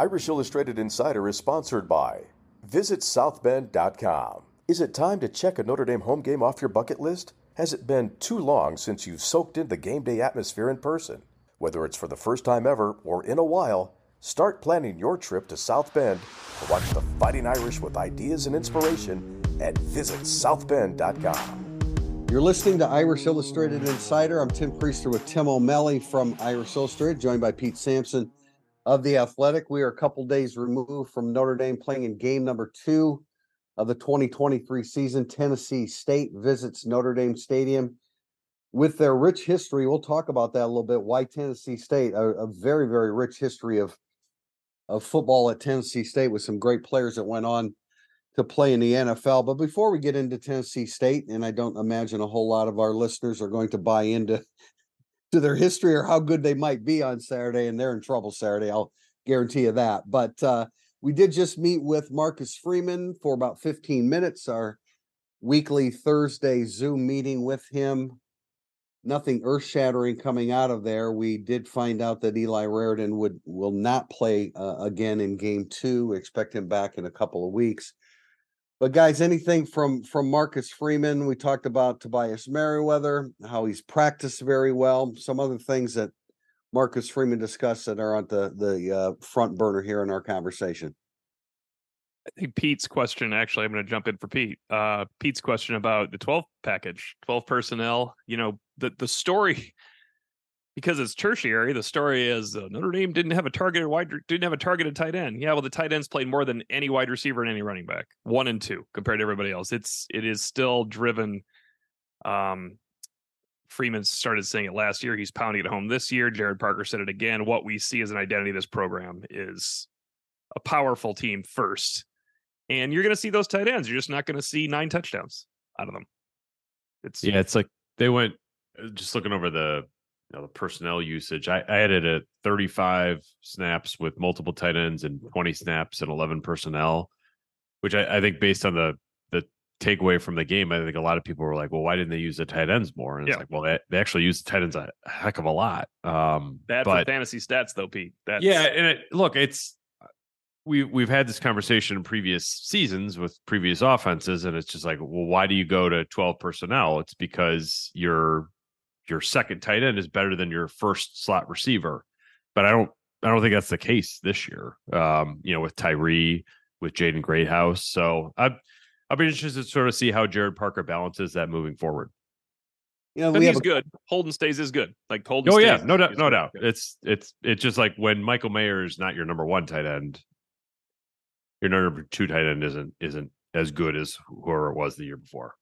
Irish Illustrated Insider is sponsored by VisitSouthBend.com. Is it time to check a Notre Dame home game off your bucket list? Has it been too long since you've soaked in the game day atmosphere in person? Whether it's for the first time ever or in a while, start planning your trip to South Bend to watch the Fighting Irish with ideas and inspiration at VisitSouthBend.com. You're listening to Irish Illustrated Insider. I'm Tim Prister with Tim O'Malley from Irish Illustrated, joined by Pete Sampson of the Athletic. We are a couple days removed from Notre Dame playing in game number two of the 2023 season. Tennessee State visits Notre Dame Stadium with their rich history. We'll talk about that a little bit. Why Tennessee State? A, a very, very rich history of of football at Tennessee State with some great players that went on to play in the NFL. But before we get into Tennessee State, and I don't imagine a whole lot of our listeners are going to buy into to their history or how good they might be on Saturday, and they're in trouble Saturday. I'll guarantee you that. But uh, we did just meet with Marcus Freeman for about 15 minutes, our weekly Thursday Zoom meeting with him. Nothing earth shattering coming out of there. We did find out that Eli Raridon would will not play uh, again in game two. We expect him back in a couple of weeks. But guys, anything from from Marcus Freeman? We talked about Tobias Merriweather, how he's practiced very well. Some other things that Marcus Freeman discussed that are on the the uh, front burner here in our conversation. I think Pete's question. Actually, I'm going to jump in for Pete. Uh, Pete's question about the 12 package, 12 personnel. You know, the the story because it's tertiary. The story is uh, Notre Dame didn't have a targeted wide, didn't have a targeted tight end. Yeah, well, the tight ends played more than any wide receiver and any running back, one and two compared to everybody else. It's it is still driven. Um, Freeman started saying it last year. He's pounding it home this year. Gerad Parker said it again. What we see as an identity of this program is a powerful team first, and you're going to see those tight ends. You're just not going to see nine touchdowns out of them. It's yeah, it's like they went uh, just looking over the know, the personnel usage. I, I had it at 35 snaps with multiple tight ends and 20 snaps and 11 personnel, which I, I think based on the the takeaway from the game, I think a lot of people were like, well, why didn't they use the tight ends more? And yeah. it's like, well, they, they actually use the tight ends a heck of a lot. Um, Bad but, for fantasy stats though, Pete. That's... Yeah, and it, look, it's we we've had this conversation in previous seasons with previous offenses, and it's just like, well, why do you go to 12 personnel? It's because you're your second tight end is better than your first slot receiver. But I don't I don't think that's the case this year. Um, you know, with Tyree, with Jaden Greathouse. So I I'll be interested to sort of see how Gerad Parker balances that moving forward. You know, we he's a... good. Holden Staes is good. Like Holden. Oh yeah, no doubt, no doubt. Good. It's it's it's just like when Michael Mayer is not your number one tight end, your number two tight end isn't isn't as good as whoever it was the year before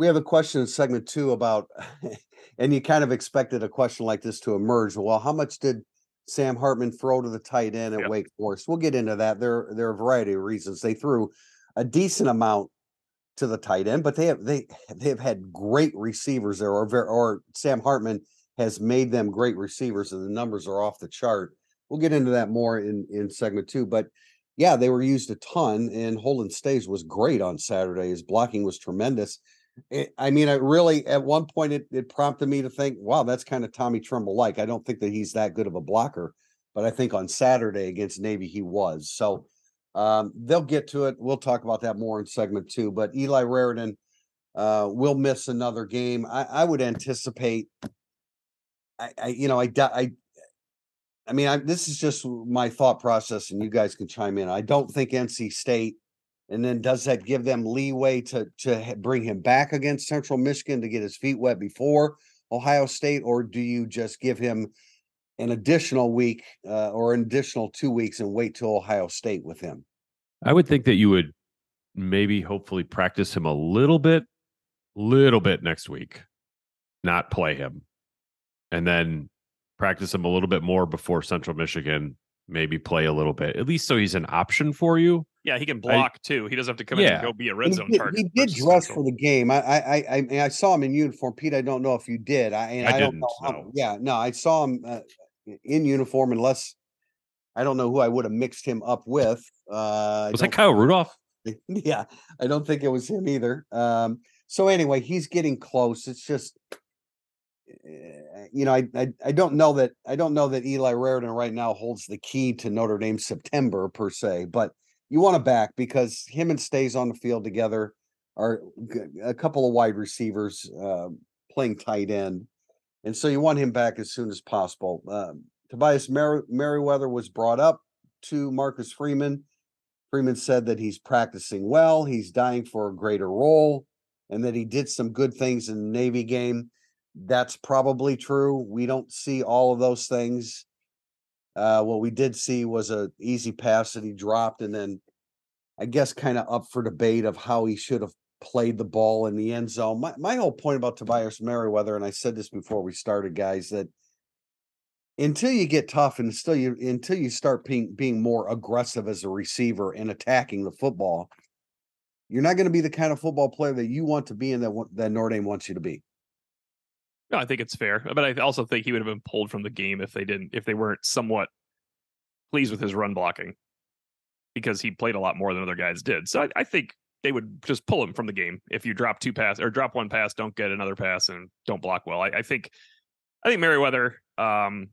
we have a question in segment two about, and you kind of expected a question like this to emerge. Well, how much did Sam Hartman throw to the tight end at yep. Wake Forest? We'll get into that. There, there are a variety of reasons they threw a decent amount to the tight end, but they have they they have had great receivers there, or or Sam Hartman has made them great receivers, and the numbers are off the chart. We'll get into that more in in segment two, but yeah, they were used a ton, and Holden Staes was great on Saturday. His blocking was tremendous. It, I mean, I really at one point it, it prompted me to think, wow, that's kind of Tommy Tremble like. I don't think that he's that good of a blocker, but I think on Saturday against Navy he was. So um, they'll get to it. We'll talk about that more in segment two. But Eli Raridon uh, will miss another game. I, I would anticipate. I, I, you know I I I mean I, this is just my thought process, and you guys can chime in. I don't think NC State and then does that give them leeway to to bring him back against Central Michigan to get his feet wet before Ohio State, or do you just give him an additional week uh, or an additional two weeks and wait till Ohio State with him? I would think that you would maybe hopefully practice him a little bit, little bit next week, not play him, and then practice him a little bit more before Central Michigan. Maybe play a little bit, at least so he's an option for you yeah, he can block I, too. He doesn't have to come yeah. in and go be a red zone did, target. He did dress for the game. I, I, I, I, saw him in uniform. Pete, I don't know if you did. I, and I, I don't know. How, no. Yeah, no, I saw him uh, in uniform. Unless I don't know who I would have mixed him up with. Uh, was that Kyle Rudolph? Yeah, I don't think it was him either. Um, so anyway, he's getting close. It's just eh, you know, I, I I don't know that I don't know that Eli Raridon right now holds the key to Notre Dame September per se, but you want to back because him and Staes on the field together are a couple of wide receivers uh, playing tight end, and so you want him back as soon as possible. Um, Tobias Mer- Merriweather was brought up to Marcus Freeman. Freeman said that he's practicing well, he's dying for a greater role, and that he did some good things in the Navy game. That's probably true. We don't see all of those things. Uh, what we did see was a easy pass that he dropped, and then I guess kind of up for debate of how he should have played the ball in the end zone. My my whole point about Tobias Merriweather, and I said this before we started, guys, that until you get tough and still you until you start being being more aggressive as a receiver and attacking the football, you're not going to be the kind of football player that you want to be and that that Notre Dame wants you to be. No, I think it's fair, but I also think he would have been pulled from the game if they didn't if they weren't somewhat pleased with his run blocking because he played a lot more than other guys did. So I, I think they would just pull him from the game if you drop two pass or drop one pass, don't get another pass, and don't block well. I, I think I think Merriweather um,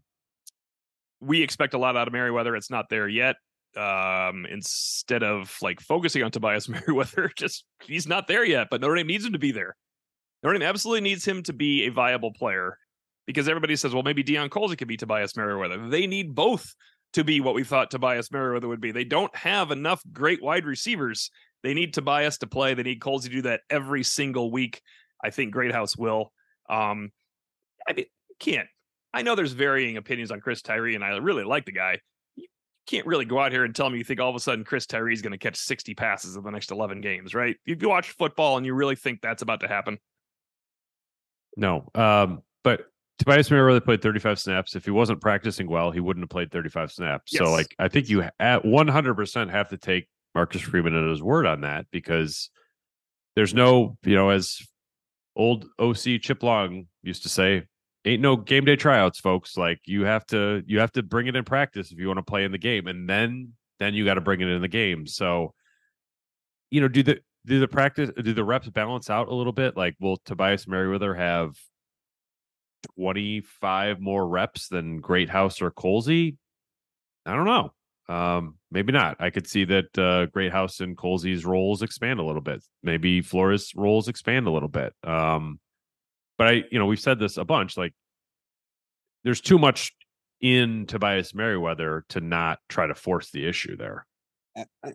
we expect a lot out of Merriweather. It's not there yet. Um, instead of like focusing on Tobias Merriweather, just he's not there yet. But Notre Dame needs him to be there. Notre Dame absolutely needs him to be a viable player because everybody says, well, maybe Deion Colzie could be Tobias Merriweather. They need both to be what we thought Tobias Merriweather would be. They don't have enough great wide receivers. They need Tobias to play. They need Colzie to do that every single week. I think Greathouse will. Um, I mean, can't I know there's varying opinions on Chris Tyree, and I really like the guy. You can't really go out here and tell me you think all of a sudden Chris Tyree is going to catch 60 passes in the next 11 games, right? You watch football and you really think that's about to happen. No. Um, but Tobias Merriweather played 35 snaps. If he wasn't practicing well, he wouldn't have played 35 snaps. Yes. So, like, I think you at 100% have to take Marcus Freeman at his word on that because there's no, you know, as old OC Chip Long used to say, ain't no game day tryouts, folks. Like you have to you have to bring it in practice if you want to play in the game, and then then you got to bring it in the game. So, you know, do the do the practice do the reps balance out a little bit? Like, will Tobias Merriweather have twenty five more reps than Greathouse or Colzie? I don't know. Um, maybe not. I could see that uh, Greathouse and Colzie's roles expand a little bit. Maybe Flores' roles expand a little bit. Um, but I, you know, we've said this a bunch. Like, there's too much in Tobias Merriweather to not try to force the issue there.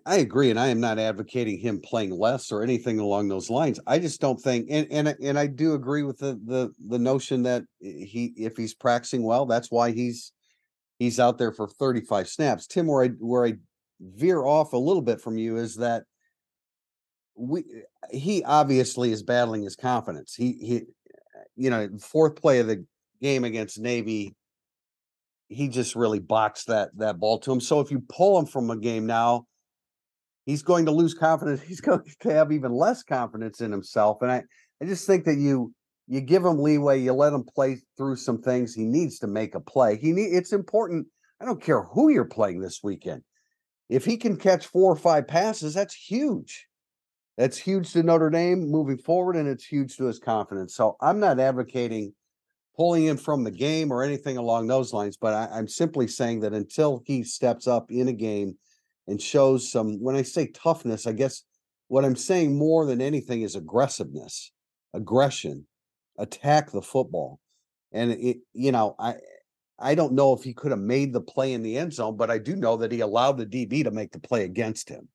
I agree, and I am not advocating him playing less or anything along those lines. I just don't think, and and and I do agree with the the the notion that he, if he's practicing well, that's why he's he's out there for 35 snaps. Tim, where I where I veer off a little bit from you is that we eh, he obviously is battling his confidence. He he you know, fourth play of the game against Navy, he just really boxed that that ball to him. So if you pull him from a game now, he's going to lose confidence. He's going to have even less confidence in himself. And I, I just think that you you give him leeway, you let him play through some things. He needs to make a play. He need it's important. I don't care who you're playing this weekend. If he can catch four or five passes, that's huge. That's huge to Notre Dame moving forward, and it's huge to his confidence. So I'm not advocating pulling him from the game or anything along those lines, but I, am simply saying that until he steps up in a game and shows some, when I say toughness, I guess what I'm saying more than anything is aggressiveness, aggression, attack the football. And it, you know, I, I don't know if he could have made the play in the end zone, but I do know that he allowed the DB to make the play against him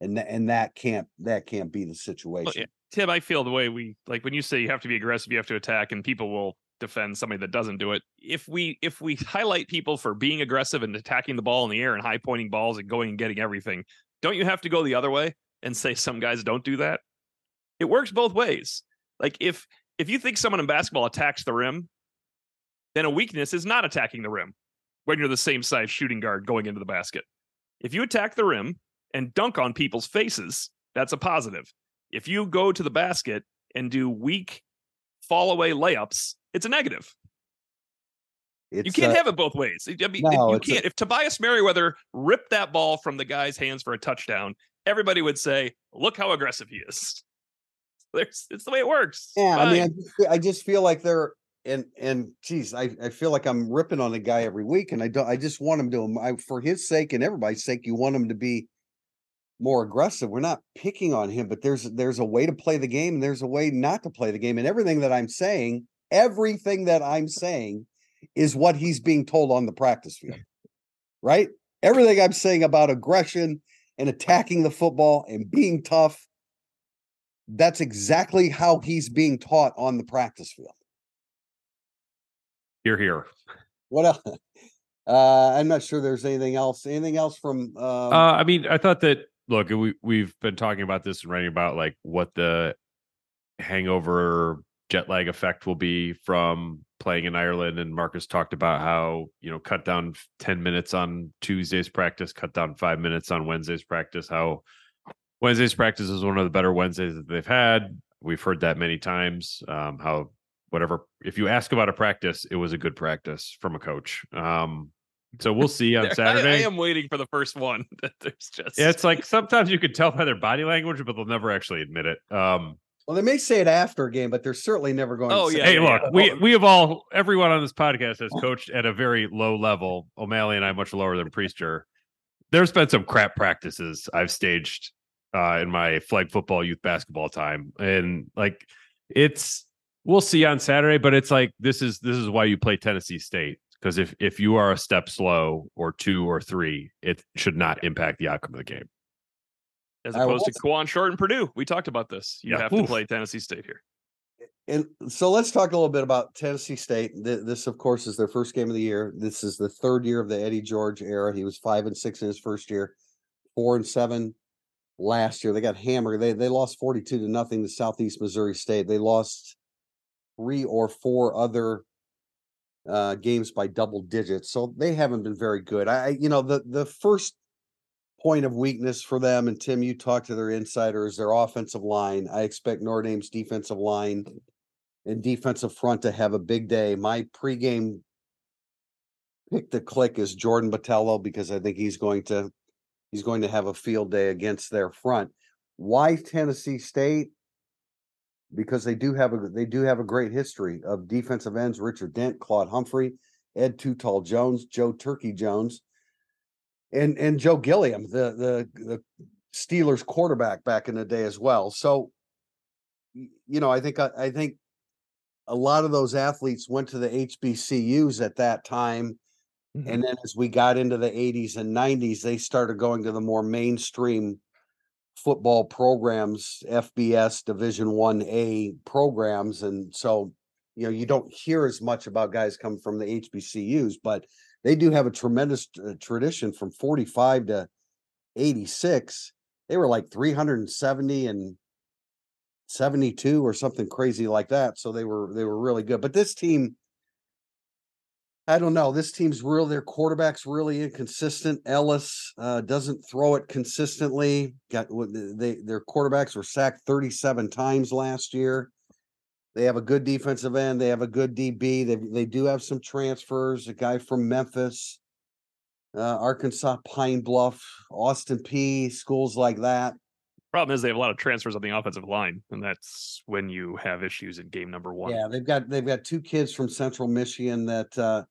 and th- and that can't that can't be the situation. Well, yeah. Tim, I feel the way we like when you say you have to be aggressive, you have to attack, and people will defend somebody that doesn't do it. If we if we highlight people for being aggressive and attacking the ball in the air and high pointing balls and going and getting everything, don't you have to go the other way and say some guys don't do that? It works both ways. Like if if you think someone in basketball attacks the rim, then a weakness is not attacking the rim when you're the same size shooting guard going into the basket. If you attack the rim and dunk on people's faces, that's a positive. If you go to the basket and do weak fall away layups, it's a negative. It's you can't a, have it both ways. I mean, no, you can't. A, if Tobias Merriweather ripped that ball from the guy's hands for a touchdown, everybody would say, "Look how aggressive he is." There's, it's the way it works. Yeah, Fine. I mean, I just, I just feel like they're and and geez, I, I feel like I'm ripping on the guy every week, and I don't. I just want him to. I, for his sake and everybody's sake, you want him to be more aggressive. We're not picking on him, but there's there's a way to play the game, and there's a way not to play the game. And everything that I'm saying, everything that I'm saying, is what he's being told on the practice field, right? Everything I'm saying about aggression and attacking the football and being tough. That's exactly how he's being taught on the practice field. You're here. What else? Uh, I'm not sure there's anything else. Anything else from? Uh, uh, I mean, I thought that. Look, we we've been talking about this and writing about like what the hangover jet lag effect will be from playing in Ireland. And Marcus talked about how you know cut down ten minutes on Tuesday's practice, cut down five minutes on Wednesday's practice. How Wednesday's practice is one of the better Wednesdays that they've had. We've heard that many times. Um, how whatever if you ask about a practice, it was a good practice from a coach. Um, so we'll see on Saturday. I, I, am waiting for the first one. That There's just yeah, it's like sometimes you can tell by their body language, but they'll never actually admit it. Um, well, they may say it after a game, but they're certainly never going. Oh to yeah. Hey, yeah, look, we we have all everyone on this podcast has coached at a very low level. O'Malley and I much lower than Prister. There's been some crap practices I've staged uh, in my flag football youth basketball time, and like it's we'll see on Saturday, but it's like this is this is why you play Tennessee State because if if you are a step slow or two or three, it should not impact the outcome of the game. As opposed to Quan Short and Purdue, we talked about this. You yeah. have Oof. to play Tennessee State here. And so let's talk a little bit about Tennessee State. This, of course, is their first game of the year. This is the third year of the Eddie George era. He was five and six in his first year, four and seven last year. They got hammered. They they lost forty two to nothing to Southeast Missouri State. They lost three or four other uh, games by double digits. So they haven't been very good. I, you know, the the first point of weakness for them, and Tim, you talked to their insiders, their offensive line. I expect Notre Dame's defensive line and defensive front to have a big day. My pregame pick to click is Jordan Botelho because I think he's going to he's going to have a field day against their front. Why Tennessee State? because they do have a they do have a great history of defensive ends: Richard Dent, Claude Humphrey, Ed Too Tall Jones, Joe Turkey Jones, and and Joe Gilliam, the the the Steelers quarterback back in the day as well. So, you know, I think I, I think a lot of those athletes went to the HBCUs at that time. Mm-hmm. And then as we got into the 80s and 90s, they started going to the more mainstream football programs, FBS Division One A programs, and so you know you don't hear as much about guys coming from the HBCUs, but they do have a tremendous uh, tradition from 45 to 86. They were like 370 and 72 or something crazy like that. So they were they were really good. But this team I don't know. This team's real. Their quarterback's really inconsistent. Ellis uh, doesn't throw it consistently. Got they their quarterbacks were sacked 37 times last year. They have a good defensive end. They have a good DB. They they do have some transfers. A guy from Memphis, uh, Arkansas, Pine Bluff, Austin Peay, schools like that. Problem is they have a lot of transfers on the offensive line, and that's when you have issues in game number one. Yeah, they've got they've got two kids from Central Michigan that uh,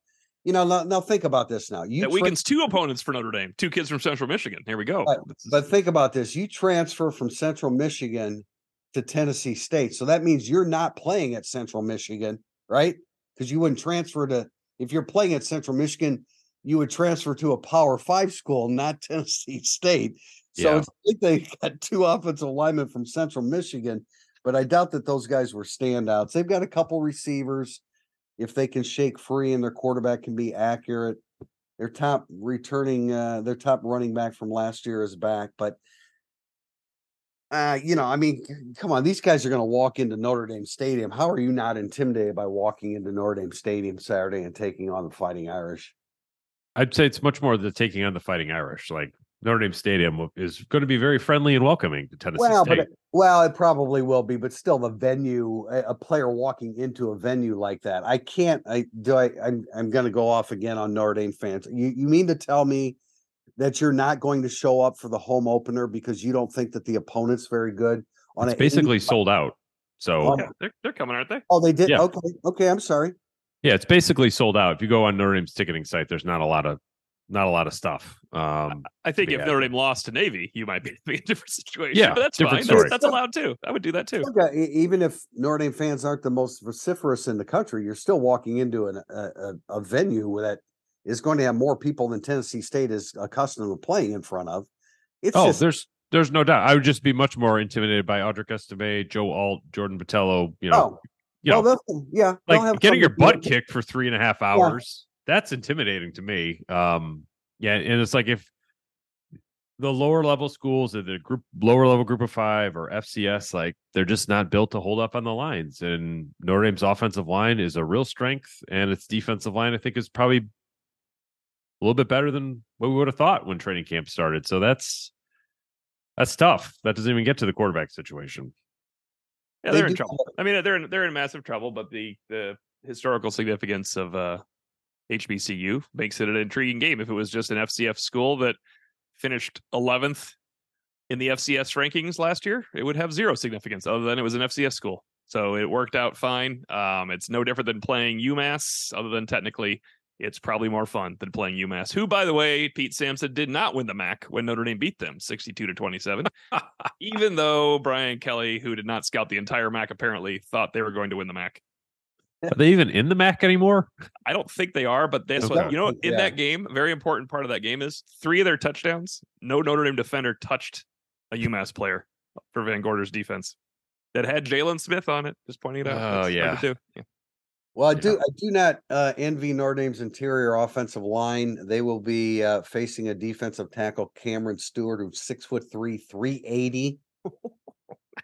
you know, now, now think about this now. You that weakens tra- two opponents for Notre Dame, two kids from Central Michigan. Here we go. But think about this. You transfer from Central Michigan to Tennessee State. So that means you're not playing at Central Michigan, right? Because you wouldn't transfer to if you're playing at Central Michigan, you would transfer to a power five school, not Tennessee State. So yeah. I think they got two offensive linemen from Central Michigan, but I doubt that those guys were standouts. They've got a couple receivers if they can shake free and their quarterback can be accurate. Their top returning, uh, their top running back from last year is back, but uh, you know, I mean, come on, these guys are going to walk into Notre Dame Stadium. How are you not intimidated by walking into Notre Dame Stadium Saturday and taking on the Fighting Irish? I'd say it's much more the taking on the Fighting Irish. Like Notre Dame Stadium is going to be very friendly and welcoming to Tennessee well, State. But it, well, it probably will be, but still, the venue, a, player walking into a venue like that, I can't. I do. I I'm I'm going to go off again on Notre Dame fans. You you mean to tell me that you're not going to show up for the home opener because you don't think that the opponent's very good? On it's basically sold out. So yeah, they're, they're coming, aren't they? Oh, they did. Yeah. Okay, okay. I'm sorry. yeah, it's basically sold out. If you go on Notre Dame's ticketing site, there's not a lot of not a lot of stuff. Um, I think if Yeah. Notre Dame lost to Navy, you might be in a different situation. Yeah, but that's different fine. story. That's, that's allowed too. I would do that too. Okay, even if Notre Dame fans aren't the most vociferous in the country, you're still walking into an, a, a, a venue that is going to have more people than Tennessee State is accustomed to playing in front of. It's oh, just there's there's no doubt. I would just be much more intimidated by Audric Estime, Joe Alt, Jordan Botelho. You know, oh, you know, they'll- yeah, like getting your butt kicked for three and a half hours. That's intimidating to me. Um, yeah, and it's like if the lower level schools or the group lower level group of five or FCS, like they're just not built to hold up on the lines. And Notre Dame's offensive line is a real strength, and its defensive line, I think, is probably a little bit better than what we would have thought when training camp started. So that's that's tough. That doesn't even get to the quarterback situation. Yeah, They they're in do trouble. I mean, they're in, they're in massive trouble. But the the historical significance of uh, HBCU makes it an intriguing game. If it was just an FCS school that finished 11th in the FCS rankings last year, it would have zero significance other than it was an FCS school. So it worked out fine. Um, it's no different than playing UMass, other than technically it's probably more fun than playing UMass, who, by the way, Pete Sampson did not win the MAC when Notre Dame beat them 62 to 27. Even though Brian Kelly, who did not scout the entire MAC, apparently thought they were going to win the MAC. Are they even in the MAC anymore? I don't think they are, but that's Okay. what you know. In Yeah. that game, very important part of that game is three of their touchdowns. No Notre Dame defender touched a UMass player for VanGorder's defense. That had Jaylon Smith on it. Just pointing it out. Oh, That's yeah. Yeah. Well, I Yeah. do. I do not uh, envy Notre Dame's interior offensive line. They will be uh, facing a defensive tackle, Cameron Stewart, who's six foot three, three eighty.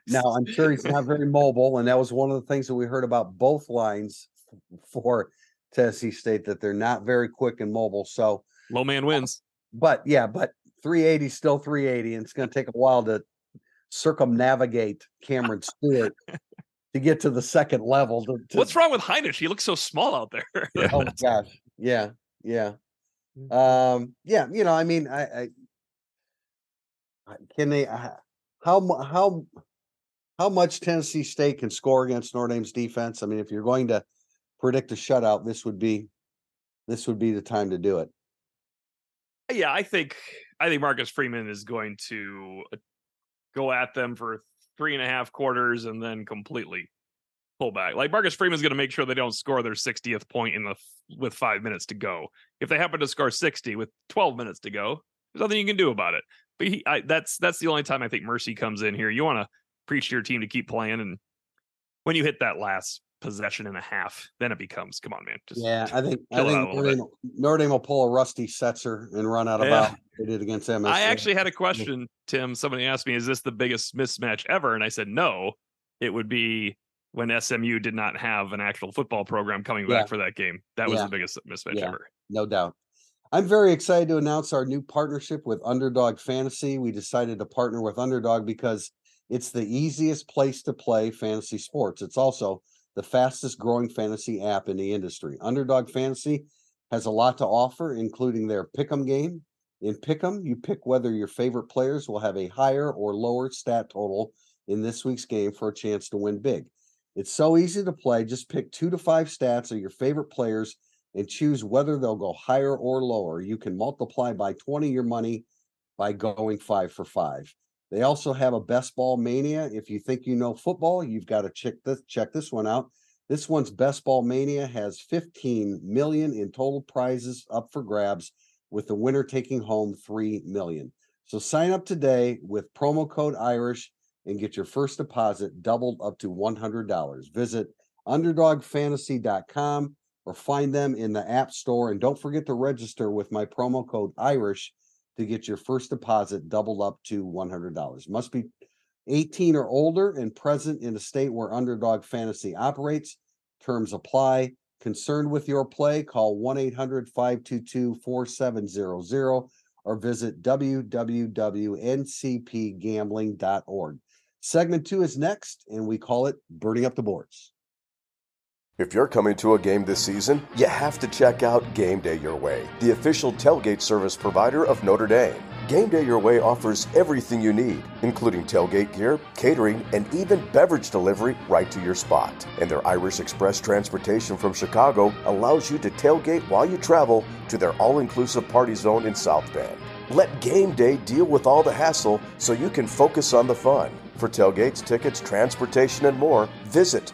Now, I'm sure he's not very mobile, and that was one of the things that we heard about both lines for Tennessee State that they're not very quick and mobile. So, Low man wins. but yeah, but 380 still 380, and it's going to take a while to circumnavigate Cameron Stewart to get to the second level. To, to- What's wrong with Heinisch? He looks so small out there. Yeah. oh my gosh yeah yeah um yeah you know i mean i i I- can they uh, how how how much tennessee state can score against notre dame's defense i mean if you're going to predict a shutout this would be this would be the time to do it yeah, I think I think Marcus Freeman is going to uh, go at them for three and a half quarters and then completely pull back. Like Marcus Freeman's going to make sure they don't score their 60th point in the with five minutes to go. If they happen to score 60 with 12 minutes to go, there's nothing you can do about it. But he, I, that's that's the only time I think mercy comes in here. You want to preach to your team to keep playing, and when you hit that last possession and a half, then it becomes, come on, man, just yeah i think i chill out a think notre dame, Notre Dame will pull a rusty setzer and run out of Yeah. bounds they did against them I actually had a question, Tim. Somebody asked me, "Is this the biggest mismatch ever?" And I said, "No, it would be when SMU did not have an actual football program coming back Yeah. for that game. That was Yeah. the biggest mismatch ever." no doubt. I'm very excited to announce our new partnership with Underdog Fantasy. We decided to partner with Underdog because it's the easiest place to play fantasy sports. It's also the fastest growing fantasy app in the industry. Underdog Fantasy has a lot to offer, including their pick'em game. In pick'em, you pick whether your favorite players will have a higher or lower stat total in this week's game for a chance to win big. It's so easy to play. Just pick two to five stats of your favorite players and choose whether they'll go higher or lower. You can multiply by 20 your money by going five for five. They also have a best ball mania. If you think you know football, you've got to check this check this one out. This one's best ball mania has 15 million in total prizes up for grabs, with the winner taking home 3 million. So sign up today with promo code Irish and get your first deposit doubled up to $100. Visit underdogfantasy.com or find them in the App Store. And don't forget to register with my promo code Irish to get your first deposit doubled up to $100. Must be 18 or older and present in a state where Underdog Fantasy operates. Terms apply. Concerned with your play, call 1 800 522 4700 or visit www.ncpgambling.org. Segment two is next, and we call it Burning Up the Boards. If you're coming to a game this season, you have to check out Game Day Your Way, the official tailgate service provider of Notre Dame. Game Day Your Way offers everything you need, including tailgate gear, catering, and even beverage delivery right to your spot. And their Irish Express transportation from Chicago allows you to tailgate while you travel to their all inclusive party zone in South Bend. Let Game Day deal with all the hassle so you can focus on the fun. For tailgates, tickets, transportation, and more, visit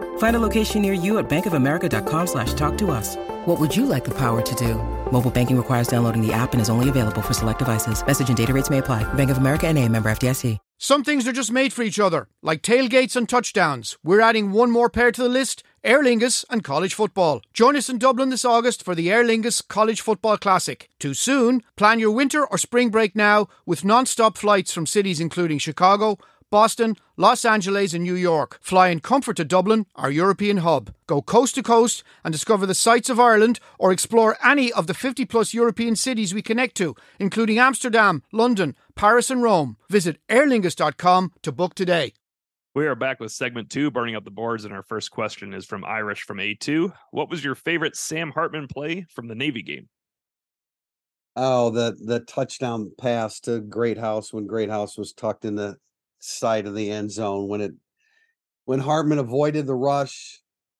Find a location near you at bankofamerica.com slash talk to us. What would you like the power to do? Mobile banking requires downloading the app and is only available for select devices. Message and data rates may apply. Bank of America and a member FDIC. Some things are just made for each other, like tailgates and touchdowns. We're adding one more pair to the list, Aer Lingus and college football. Join us in Dublin this August for the Aer Lingus College Football Classic. Too soon? Plan your winter or spring break now with non-stop flights from cities including Chicago, Boston, Los Angeles, and New York. Fly in comfort to Dublin, our European hub. Go coast to coast and discover the sights of Ireland or explore any of the 50 plus European cities we connect to, including Amsterdam, London, Paris, and Rome. Visit airlingus.com to book today. We are back with segment two, burning up the boards, and our first question is from Irish from A2. What was your favorite Sam Hartman play from the Navy game? Oh, the the touchdown pass to Greathouse when Greathouse was tucked in the side of the end zone when it when Hartman avoided the rush,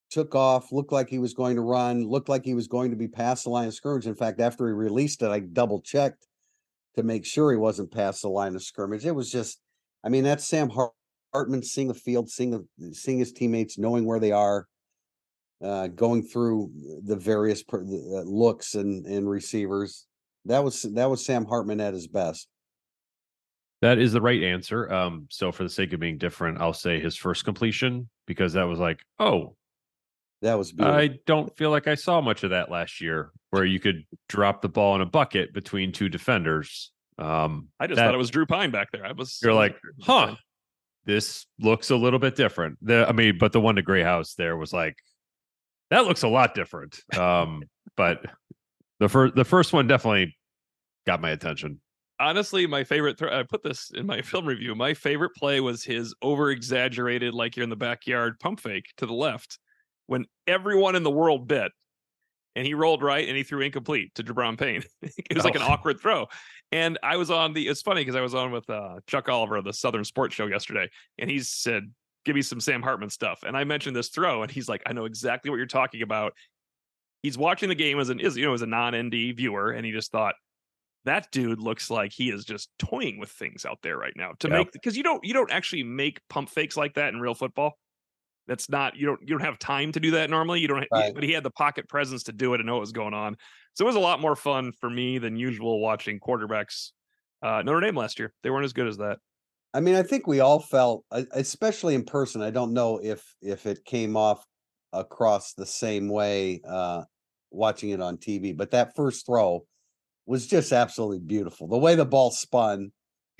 took off, looked like he was going to run, looked like he was going to be past the line of scrimmage. In fact, after he released it, I double checked to make sure he wasn't past the line of scrimmage. It was just, I mean, that's Sam Hartman seeing the field, seeing the, seeing his teammates, knowing where they are, uh, going through the various per, uh, looks and and receivers. That was that was Sam Hartman at his best. That is the right answer. Um, so for the sake of being different, I'll say his first completion because that was like, oh, that was beautiful. I don't feel like I saw much of that last year, where you could drop the ball in a bucket between two defenders. Um, I just that, thought it was Drew Pyne back there. I was. You're like, huh? This looks a little bit different. The, I mean, but the one to Greathouse there was like, that looks a lot different. Um, but the first the first one definitely got my attention honestly, my favorite. Th- I put this in my film review. My favorite play was his over exaggerated, like you're in the backyard pump fake to the left when everyone in the world bit, and he rolled right and he threw incomplete to Gi'Bran Payne. it was oh. like an oh. awkward throw. And I was on the. It's funny because I was on with uh, Chuck Oliver of the Southern Sports Show yesterday, and he said, "Give me some Sam Hartman stuff." And I mentioned this throw, and he's like, "I know exactly what you're talking about." He's watching the game as an is you know as a non ND viewer, and he just thought that dude looks like he is just toying with things out there right now to yep. make because you don't you don't actually make pump fakes like that in real football. That's not you don't you don't have time to do that normally. You don't, right. but he had the pocket presence to do it and know what was going on. So it was a lot more fun for me than usual watching quarterbacks. Uh, Notre Dame last year, they weren't as good as that. I mean, I think we all felt, especially in person. I don't know if if it came off across the same way uh, watching it on TV, but that first throw was just absolutely beautiful. The way the ball spun,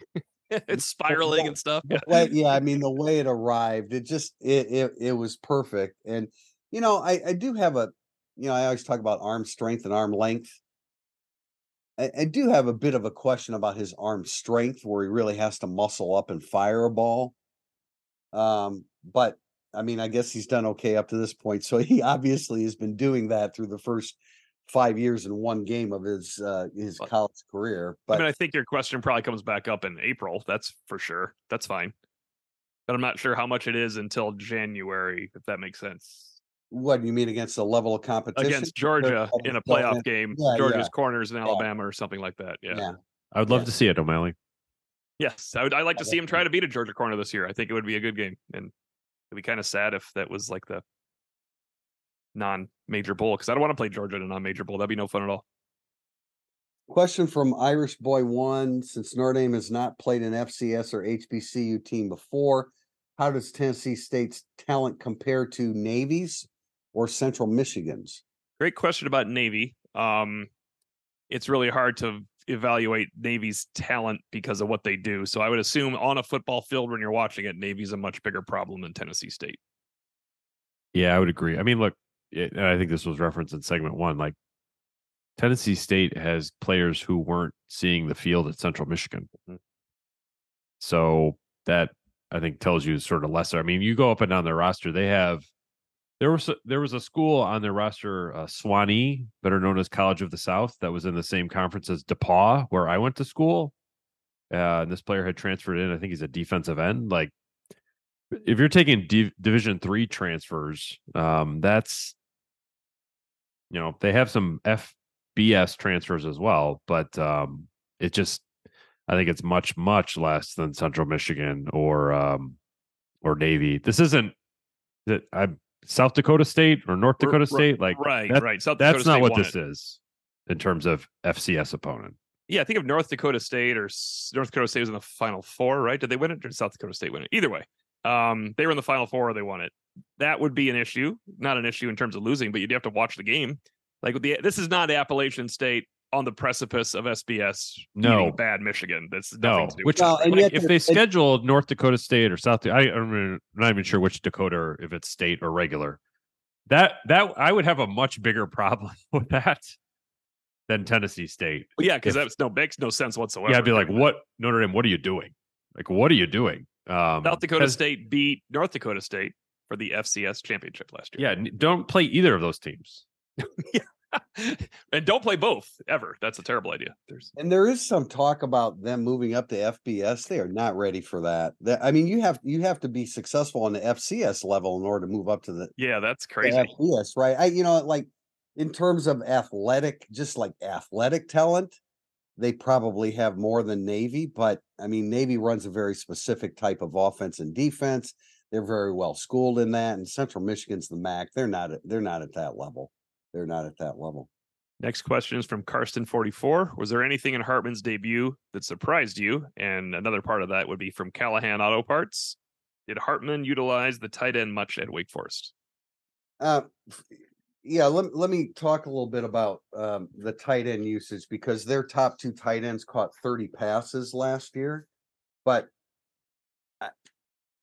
it's spiraling and stuff. Yeah. yeah, I mean the way it arrived, it just it it it was perfect. And you know, I I do have a you know I always talk about arm strength and arm length. I, I do have a bit of a question about his arm strength, where he really has to muscle up and fire a ball. Um, but I mean, I guess he's done okay up to this point. So he obviously has been doing that through the first five years in one game of his uh, his college career. But I mean, I think your question probably comes back up in April. That's for sure. That's fine. But I'm not sure how much it is until January, if that makes sense. What do you mean against the level of competition against Georgia in a playoff game? Yeah, Georgia's yeah. corners in Alabama yeah. or something like that. Yeah, yeah. I would love to see it, O'Malley. Yes, I would. I like to see him try to beat a Georgia corner this year. I think it would be a good game, and it'd be kind of sad if that was like the non-major bowl because I don't want to play Georgia in a non-major bowl. That'd be no fun at all. Question from Irish Boy One: Since Notre Dame has not played an FCS or HBCU team before, how does Tennessee State's talent compare to Navy's or Central Michigan's? Great question about Navy. Um, it's really hard to evaluate Navy's talent because of what they do. So I would assume on a football field when you're watching it, Navy's a much bigger problem than Tennessee State. Yeah, I would agree. I mean, look, it, and I think this was referenced in segment one, like Tennessee State has players who weren't seeing the field at Central Michigan. Mhm. So that I think tells you sort of lesser. I mean, you go up and down their roster, they have there was a, there was a school on their roster, uh, Sewanee, better known as College of the South, that was in the same conference as DePauw, where I went to school. Uh, and this player had transferred in. I think he's a defensive end. Like, if you're taking D- Division three transfers, um, that's you know they have some FBS transfers as well, but um, it just I think it's much much less than Central Michigan or um, or Navy. This isn't that I South Dakota State or North Dakota State like right, that- right. South that's Dakota not State what won this is in terms of FCS opponent. Yeah, I think of North Dakota State or North Dakota State was in the Final Four, right? Did they win it or did South Dakota State win it? Either way, um, they were in the Final Four or they won it. That would be an issue, not an issue in terms of losing, but you'd have to watch the game. Like the this is not Appalachian State on the precipice of FBS. No. bad Michigan. That's No, to do which Well, like, yet if they and- scheduled North Dakota State or South, I, I'm not even sure which Dakota, or if it's state or regular. That that I would have a much bigger problem with that than Tennessee State. Well, yeah, because that's no makes no sense whatsoever. Yeah, I'd be like, what Notre Dame? What are you doing? Like, what are you doing? Um, South Dakota State beat North Dakota State for the FCS championship last year. Yeah, don't play either of those teams. yeah. and don't play both ever. That's a terrible idea. There's And there is some talk about them moving up to FBS. They are not ready for that. That I mean, you have you have to be successful on the FCS level in order to move up to the, yeah, that's crazy. FBS, right? I you know, like in terms of athletic, just like athletic talent, they probably have more than Navy, but I mean, Navy runs a very specific type of offense and defense. They're very well schooled in that, and Central Michigan's the MAC. They're not. At, they're not at that level. They're not at that level. Next question is from Karsten44. Was there anything in Hartman's debut that surprised you? And another part of that would be from Callahan Auto Parts. Did Hartman utilize the tight end much at Wake Forest? Uh, yeah, let, let me talk a little bit about um, the tight end usage because their top two tight ends caught 30 passes last year. But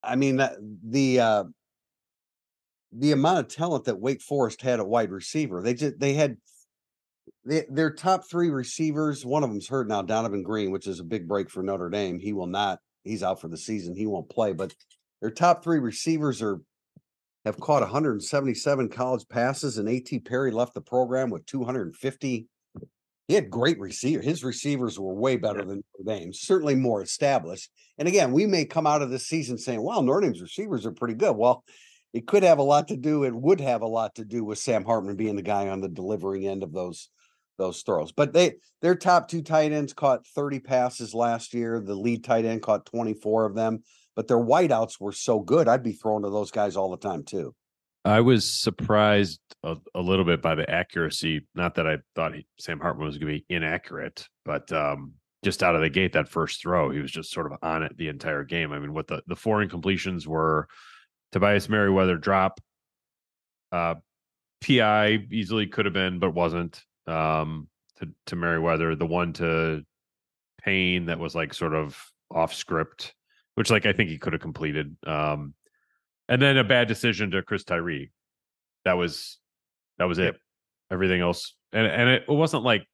I mean, the uh, the amount of talent that Wake Forest had at wide receiver, they just they had they, their top three receivers. One of them's hurt now, Donavon Greene, which is a big break for Notre Dame. He will not. He's out for the season. He won't play. But their top three receivers are have caught 177 college passes, and A.T. Perry left the program with 250. He had great receiver. His receivers were way better than Notre Dame's, certainly more established. And again, we may come out of this season saying, "Well, Notre Dame's receivers are pretty good." Well, it could have a lot to do. It would have a lot to do with Sam Hartman being the guy on the delivering end of those those throws. But they their top two tight ends caught 30 passes last year. The lead tight end caught 24 of them. But their wideouts were so good, I'd be throwing to those guys all the time too. I was surprised a, a little bit by the accuracy. Not that I thought he, Sam Hartman was going to be inaccurate, but um, just out of the gate, that first throw, he was just sort of on it the entire game. I mean, what the the four incompletions were: Tobias Merriweather drop, uh, PI easily could have been, but wasn't. Um, to to Merriweather, the one to Payne that was like sort of off script, which like I think he could have completed. Um, and then a bad decision to Chris Tyree. That was that was it. Everything else, and and it, it wasn't like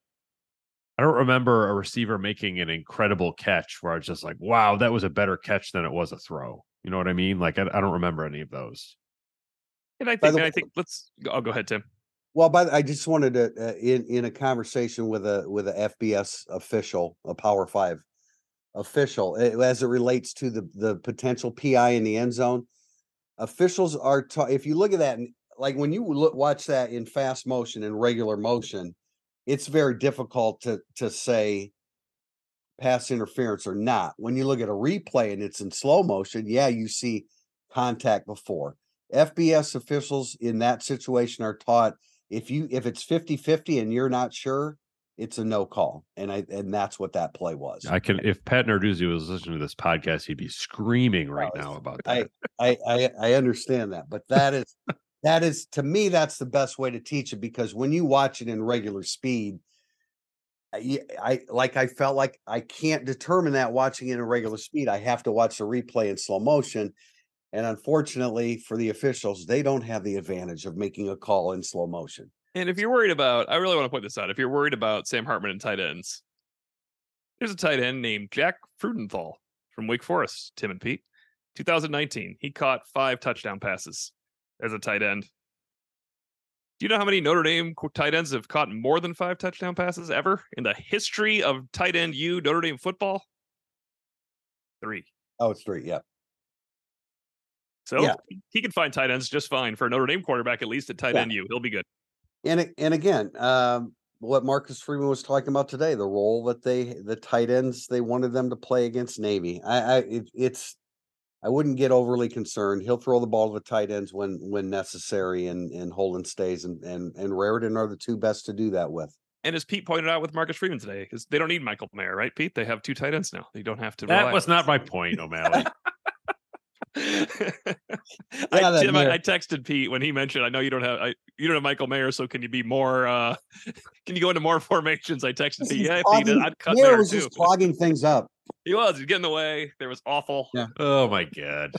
I don't remember a receiver making an incredible catch where I was just like, wow, that was a better catch than it was a throw. You know what I mean? Like I, I don't remember any of those. And I think the I think let's I'll go ahead, Tim. Well, by the, I just wanted to uh, in in a conversation with a with a FBS official, a Power Five official, eh, as it relates to the the potential PI in the end zone. Officials are ta- if you look at that, like when you look watch that in fast motion and regular motion, it's very difficult to to say pass interference or not. When you look at a replay and it's in slow motion, yeah, you see contact before. FBS officials in that situation are taught if you if it's 50-50 and you're not sure, it's a no call. And I and that's what that play was. I can if Pat Narduzzi was listening to this podcast, he'd be screaming right Well, now about I, that. I I I understand that, but that is that is to me that's the best way to teach it because when you watch it in regular speed, I, I like I felt like I can't determine that watching it in regular speed. I have to watch the replay in slow motion. And unfortunately for the officials, they don't have the advantage of making a call in slow motion. And if you're worried about, I really want to point this out. If you're worried about Sam Hartman and tight ends, there's a tight end named Jack Freudenthal from Wake Forest, Tim and Pete. 2019, he caught five touchdown passes as a tight end. Do you know how many Notre Dame tight ends have caught more than five touchdown passes ever in the history of tight end U Notre Dame football? Three. Oh, it's three. Yeah. So yeah. he can find tight ends just fine for a Notre Dame quarterback, at least at tight yeah. end U. He'll be good. And and again, um, what Marcus Freeman was talking about today, the role that they the tight ends they wanted them to play against Navy. I, I it, it's I wouldn't get overly concerned. He'll throw the ball to the tight ends when when necessary, and and Holden Staes, and and and Raridon are the two best to do that with. And as Pete pointed out with Marcus Freeman today, because they don't need Michael Mayer, right, Pete? They have two tight ends now. They don't have to. That was not my point, O'Malley. I, Tim, I, I, texted Pete when he mentioned, I know you don't have I, you don't have Michael Mayer, so can you be more? uh Can you go into more formations? I texted Pete. Yeah, clogging, Pete, I'd cut Mayer was too. just clogging things up. He was. He's getting in the way. There was awful. Yeah. Oh my god.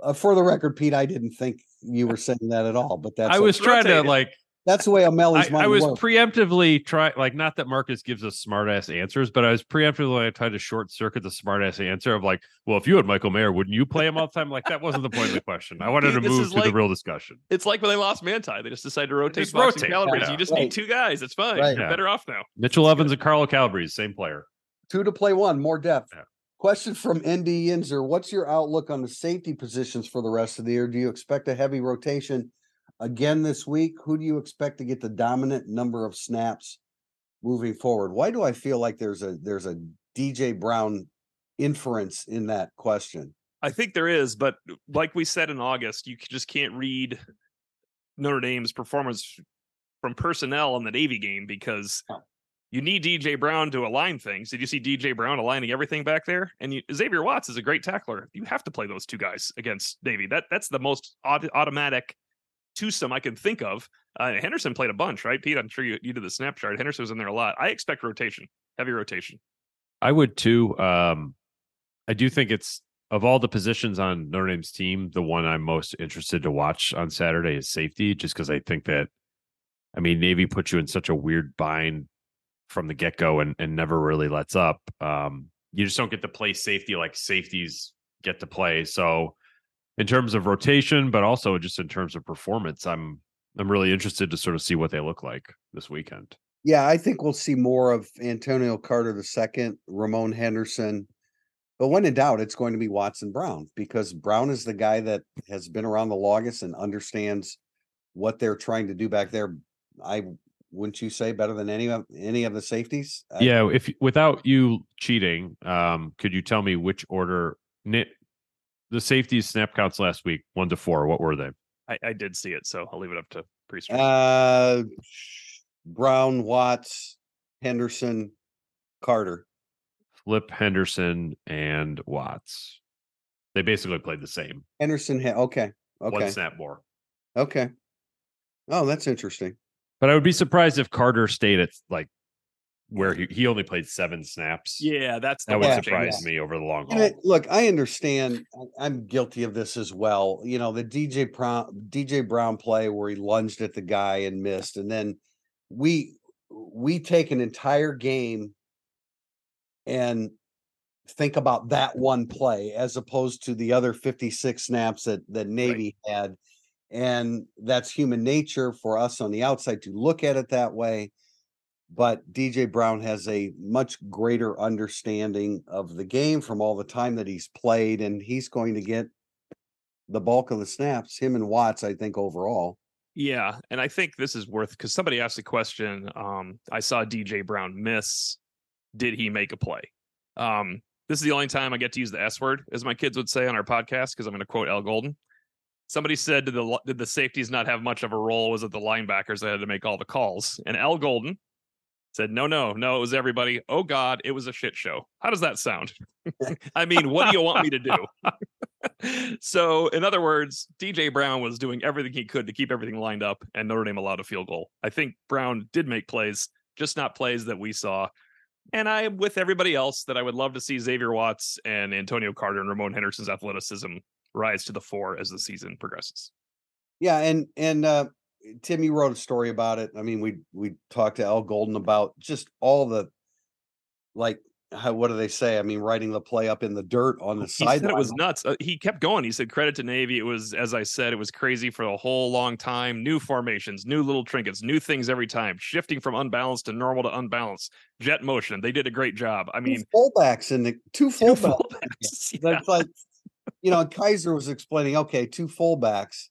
Uh, for the record, Pete, I didn't think you were saying that at all, but that's I was trying to like that's the way O'Malley's I, I was works. preemptively trying, like not that Marcus gives us smartass answers, but I was preemptively I tried to short circuit the smartass answer of like, well, if you had Michael Mayer, wouldn't you play him all the time? Like that wasn't the point of the question. I wanted to move to like, the real discussion. It's like when they lost Manti, they just decided to rotate just rotate. Calabrese. Yeah. You just right. need two guys. It's fine. Right. You're yeah. better off now. Mitchell Evans and Carlo Calabrese, same player. Two to play one, more depth. Yeah. Question from ND Yinzer. What's your outlook on the safety positions for the rest of the year? Do you expect a heavy rotation? Again this week, who do you expect to get the dominant number of snaps moving forward? Why do I feel like there's a there's a DJ Brown inference in that question? I think there is, but uh, like we said in August, you just can't read Notre Dame's performance from personnel in the Navy game because you need DJ Brown to align things. Did you see DJ Brown aligning everything back there? And you, Xavier Watts is a great tackler. You have to play those two guys against Navy. That that's the most automatic twosome I can think of. Uh, Henderson played a bunch, right, Pete? I'm sure you, you did the snap chart. Henderson was in there a lot. I expect rotation, heavy rotation. I would too. Um, I do think it's of all the positions on Notre Dame's team, the one I'm most interested to watch on Saturday is safety, just because I think that, I mean, Navy puts you in such a weird bind from the get go and, and never really lets up. Um, you just don't get to play safety like safeties get to play. So in terms of rotation, but also just in terms of performance. I'm I'm really interested to sort of see what they look like this weekend. Yeah, I think we'll see more of Antonio Carter the second, Ramon Henderson. But when in doubt, it's going to be Watson Brown because Brown is the guy that has been around the longest and understands what they're trying to do back there. I wouldn't you say better than any of any of the safeties? Yeah, if without you cheating, um, could you tell me which order the safety snap counts last week, one to four. What were they? I, I did see it, so I'll leave it up to Prister. Uh, Brown, Watts, Henderson, Carter. Flip Henderson and Watts. They basically played the same. Henderson, ha- okay, okay, one snap more. Okay. Oh, that's interesting. But I would be surprised if Carter stayed at like where he, he only played seven snaps. Yeah, that's that would surprise me over the long haul. look, I understand. I'm guilty of this as well. You know, the DJ Brown DJ Brown play where he lunged at the guy and missed, and then we we take an entire game and think about that one play as opposed to the other 56 snaps that that Navy right. had. And that's human nature for us on the outside to look at it that way but DJ Brown has a much greater understanding of the game from all the time that he's played, and he's going to get the bulk of the snaps. Him and Watts, I think, overall. Yeah, and I think this is worth because somebody asked a question. Um, I saw DJ Brown miss. Did he make a play? Um, this is the only time I get to use the S word, as my kids would say on our podcast, because I'm going to quote Al Golden. Somebody said, "Did the did the safeties not have much of a role? Was it the linebackers that had to make all the calls?" And Al Golden, said, no, no, no, it was everybody. Oh God, it was a shit show. How does that sound? I mean, what do you want me to do? so, in other words, DJ Brown was doing everything he could to keep everything lined up, and Notre Dame allowed a field goal. I think Brown did make plays, just not plays that we saw. And I, am with everybody else, that I would love to see Xavier Watts and Antonio Carter and Ramon Henderson's athleticism rise to the fore as the season progresses. Yeah, and and uh Tim, you wrote a story about it. I mean, we we talked to Al Golden about just all the like how what do they say? I mean, writing the play up in the dirt on the side. it was nuts. Uh, he kept going. He said, "Credit to Navy. It was, as I said, it was crazy for a whole long time. New formations, new little trinkets, new things every time, shifting from unbalanced to normal to unbalanced. Jet motion. They did a great job. I mean, fullbacks in the two two fullbacks. fullbacks. Yeah. That's like, you know, Kiser was explaining, okay, two fullbacks.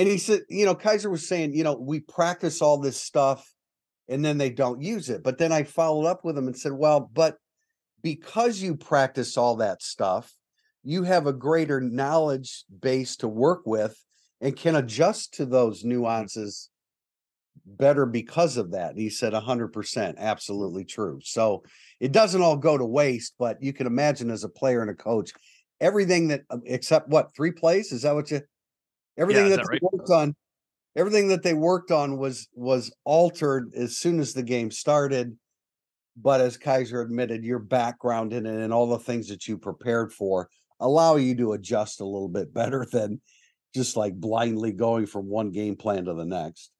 And he said, you know, Kiser was saying, you know, we practice all this stuff and then they don't use it. But then I followed up with him and said, well, but because you practice all that stuff, you have a greater knowledge base to work with and can adjust to those nuances better because of that. And he said 100% absolutely true. So it doesn't all go to waste, but you can imagine as a player and a coach, everything that um, except what three plays is that what you everything is that that they right? worked on everything that they worked on was was altered as soon as the game started but as kiser admitted your background in it and all the things that you prepared for allow you to adjust a little bit better than just like blindly going from one game plan to the next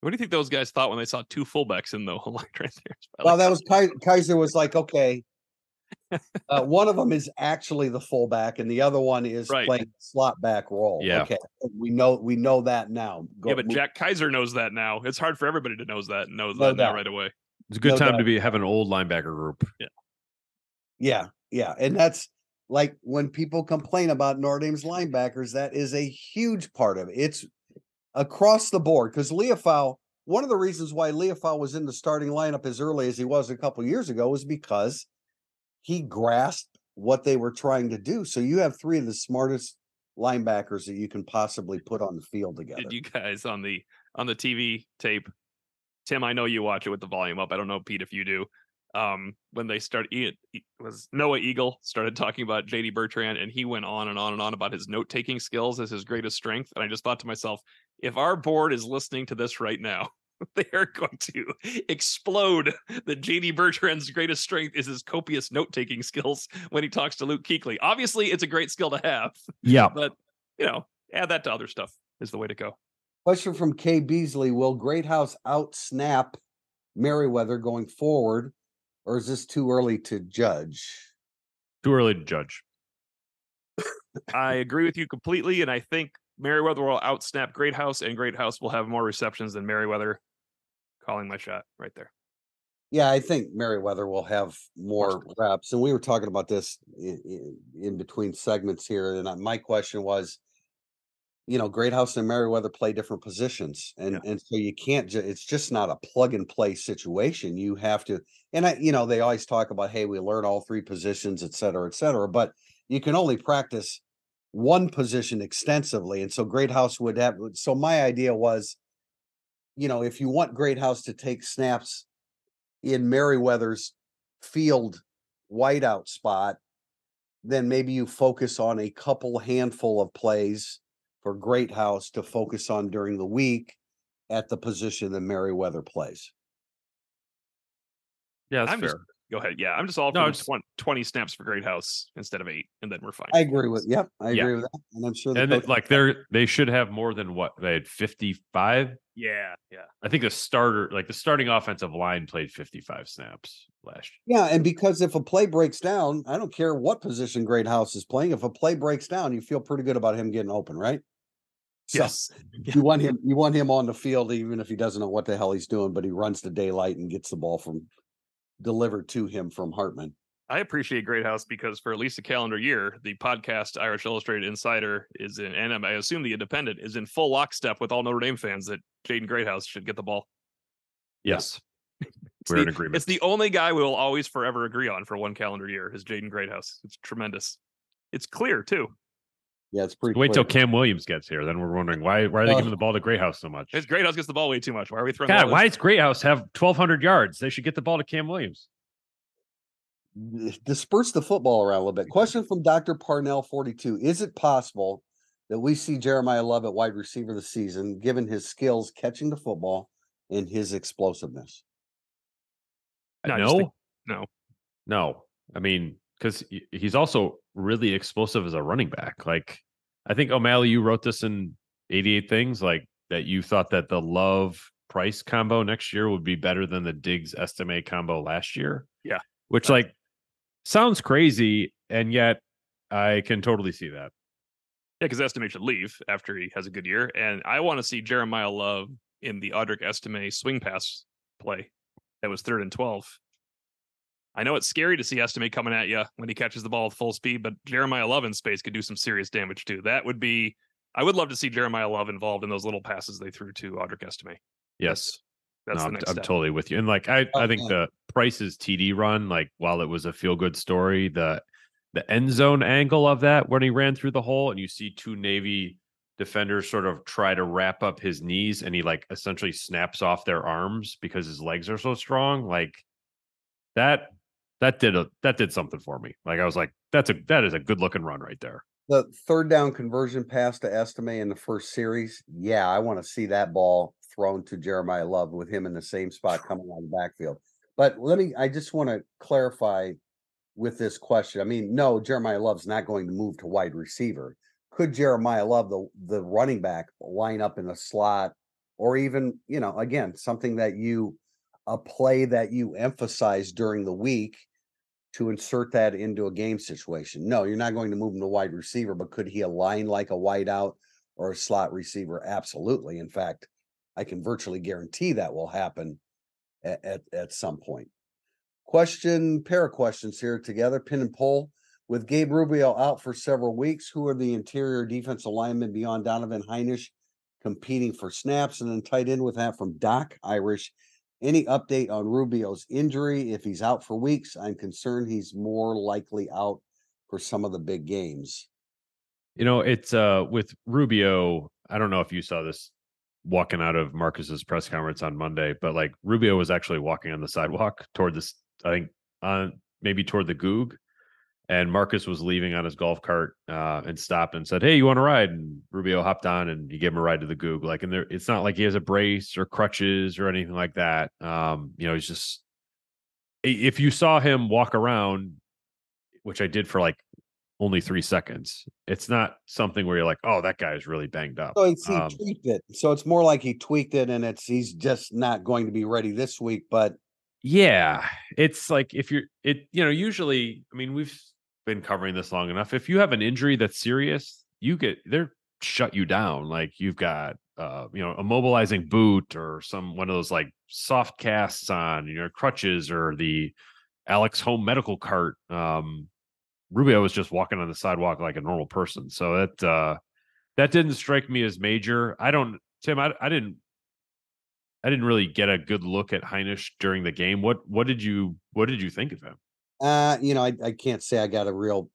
What do you think those guys thought when they saw two fullbacks in the line right there? well that was kiser was like okay uh, one of them is actually the fullback and the other one is Right. playing slot back role Yeah. okay we know we know that now Go- yeah, but move- Jack Kiser knows that now. It's hard for everybody to knows that knows No that now right away. It's a good No time doubt. to be have an old linebacker group. Yeah, yeah. And that's like when people complain about Notre Dame's linebackers, that is a huge part of it. It's across the board because Liufau, one of the reasons why Liufau was in the starting lineup as early as he was a couple years ago was because he grasped what they were trying to do. So you have three of the smartest linebackers that you can possibly put on the field together. Did you guys on the on the TV tape? Tim, I know you watch it with the volume up. I don't know, Pete, if you do. Um, when they started, it was Noah Eagle started talking about JD Bertrand, and he went on and on and on about his note taking skills as his greatest strength. And I just thought to myself, if our board is listening to this right now, they are going to explode that JD Bertrand's greatest strength is his copious note taking skills when he talks to Luke Kuechly. Obviously, it's a great skill to have, Yeah. but you know, add that to other stuff is the way to go. Question from Kay Beasley Will Greathouse out snap Merriweather going forward, or is this too early to judge? Too early to judge. I agree with you completely, and I think Merriweather will outsnap Greathouse, and Greathouse will have more receptions than Merriweather. Calling my shot right there. Yeah, I think Merriweather will have more reps. And we were talking about this in, in between segments here. And my question was, you know, Greathouse and Merriweather play different positions. And Yeah. and so you can't ju- it's just not a plug and play situation. You have to, and I, you know, they always talk about, hey, we learn all three positions, et cetera, et cetera. But you can only practice one position extensively. And so Greathouse would have so my idea was, you know, if you want Greathouse to take snaps in Merriweather's field wideout spot, then maybe you focus on a couple handful of plays for Greathouse to focus on during the week at the position that Merriweather plays. Yeah, that's I'm fair. just- Go ahead. Yeah, I'm just all No, for it's- 20, 20 snaps for Greathouse instead of eight, and then we're fine. I agree with yep, I Yeah. agree with that. And I'm sure the and it- like they're they should have more than what they had 55 Yeah, yeah. i think the starter like the starting offensive line played 55 snaps last year yeah, and because if a play breaks down, I don't care what position Greathouse is playing. If a play breaks down, you feel pretty good about him getting open, right? So- Yes. Yeah. you want him you want him on the field even if he doesn't know what the hell he's doing but he runs to daylight and gets the ball from delivered to him from hartman I appreciate Greathouse because for at least a calendar year, the podcast Irish Illustrated Insider is in, and I assume the Independent is in full lockstep with all Notre Dame fans that Jaden Greathouse should get the ball. yes It's we're the, in agreement It's the only guy we will always forever agree on for one calendar year is Jaden Greathouse. It's tremendous. It's clear too. Yeah it's pretty wait till cam williams gets here then we're wondering why why are they Well- giving the ball to greathouse so much? It's Greathouse gets the ball way too much. Why are we throwing? god why this- does greathouse have 1200 yards? They should get the ball to cam williams. Disperse the football around a little bit. Question from dr parnell 42 is it possible that we see jeremiyah love at wide receiver this season given his skills catching the football and his explosiveness? Uh, no, no? no. no. I mean because he's also really explosive as a running back. Like I think O'Malley, you wrote this in 88 things, like that you thought that the love price combo next year would be better than the Diggs Estime combo last year. Yeah. Which like sounds crazy, and yet I can totally see that. Yeah, because Estime should leave after he has a good year. And I want to see Jeremiyah Love in the Audric Estime swing pass play that was third and 12. I know it's scary to see Estime coming at you when he catches the ball with full speed, but Jeremiyah Love in space could do some serious damage too. That would be, I would love to see Jeremiyah Love involved in those little passes they threw to Audric Estime. Yes. That's no, the I'm, next I'm totally with you. And like I, Oh, I think man. the Price's TD run, like while it was a feel good story, the the end zone angle of that when he ran through the hole and you see two Navy defenders sort of try to wrap up his knees and he like essentially snaps off their arms because his legs are so strong. Like that that did a that did something for me. Like I was like, that's a that is a good looking run right there. The third down conversion pass to Estime in the first series. Yeah, I want to see that ball thrown to Jeremiyah Love with him in the same spot coming of the backfield. But let me, I just want to clarify with this question. I mean, no, Jeremiyah Love's not going to move to wide receiver. Could Jeremiyah Love, the, the running back, line up in the slot or even, you know, again, something that you, a play that you emphasize during the week to insert that into a game situation. No, you're not going to move him to wide receiver, but could he align like a wide out or a slot receiver? Absolutely. In fact, I can virtually guarantee that will happen at, at, at some point. Question, pair of questions here together, pin and pull. With Gabe Rubio out for several weeks, who are the interior defense alignment beyond Donovan Hinish competing for snaps? And then tight in with that from Doc Irish. Any update on Rubio's injury? If he's out for weeks, I'm concerned he's more likely out for some of the big games. You know, it's uh with Rubio, I don't know if you saw this walking out of Marcus's press conference on Monday, but like Rubio was actually walking on the sidewalk toward this, I think on maybe toward the Goog. And Marcus was leaving on his golf cart uh, and stopped and said, Hey, you want to ride? And Rubio hopped on and he gave him a ride to the Goog. Like, and there, it's not like he has a brace or crutches or anything like that. Um, you know, he's just if you saw him walk around, which I did for like only three seconds, it's not something where you're like, oh, that guy is really banged up. So he Um, tweaked it. So it's more like he tweaked it and it's he's just not going to be ready this week. But Yeah, it's like if you're it, you know, usually, I mean, we've been covering this long enough. If you have an injury that's serious, you get they're shut you down. Like you've got uh, you know, a mobilizing boot or some one of those like soft casts on your crutches or the Alex home medical cart. Um Rubio was just walking on the sidewalk like a normal person. So that uh that didn't strike me as major. I don't Tim, I, I didn't I didn't really get a good look at Hinish during the game. What what did you what did you think of him? Uh, you know, I, I can't say I got a real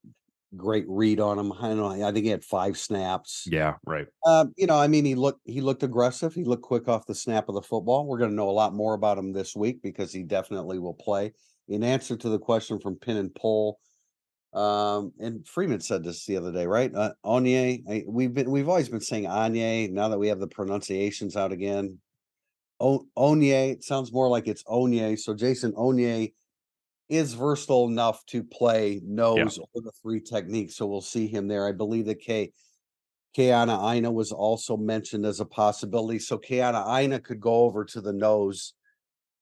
great read on him. I don't know. I think he had five snaps. Yeah, right. Um, you know, I mean, he looked he looked aggressive. He looked quick off the snap of the football. We're going to know a lot more about him this week because he definitely will play. In answer to the question from Pin and Pull, um, and Freeman said this the other day, right? Uh, Onye, I, we've been we've always been saying Onye. Now that we have the pronunciations out again, o- Onye. It sounds more like it's Onye. So Jason Onye is versatile enough to play nose or the three techniques. So we'll see him there. I believe that K. Keana Aina was also mentioned as a possibility. So Keana Aina could go over to the nose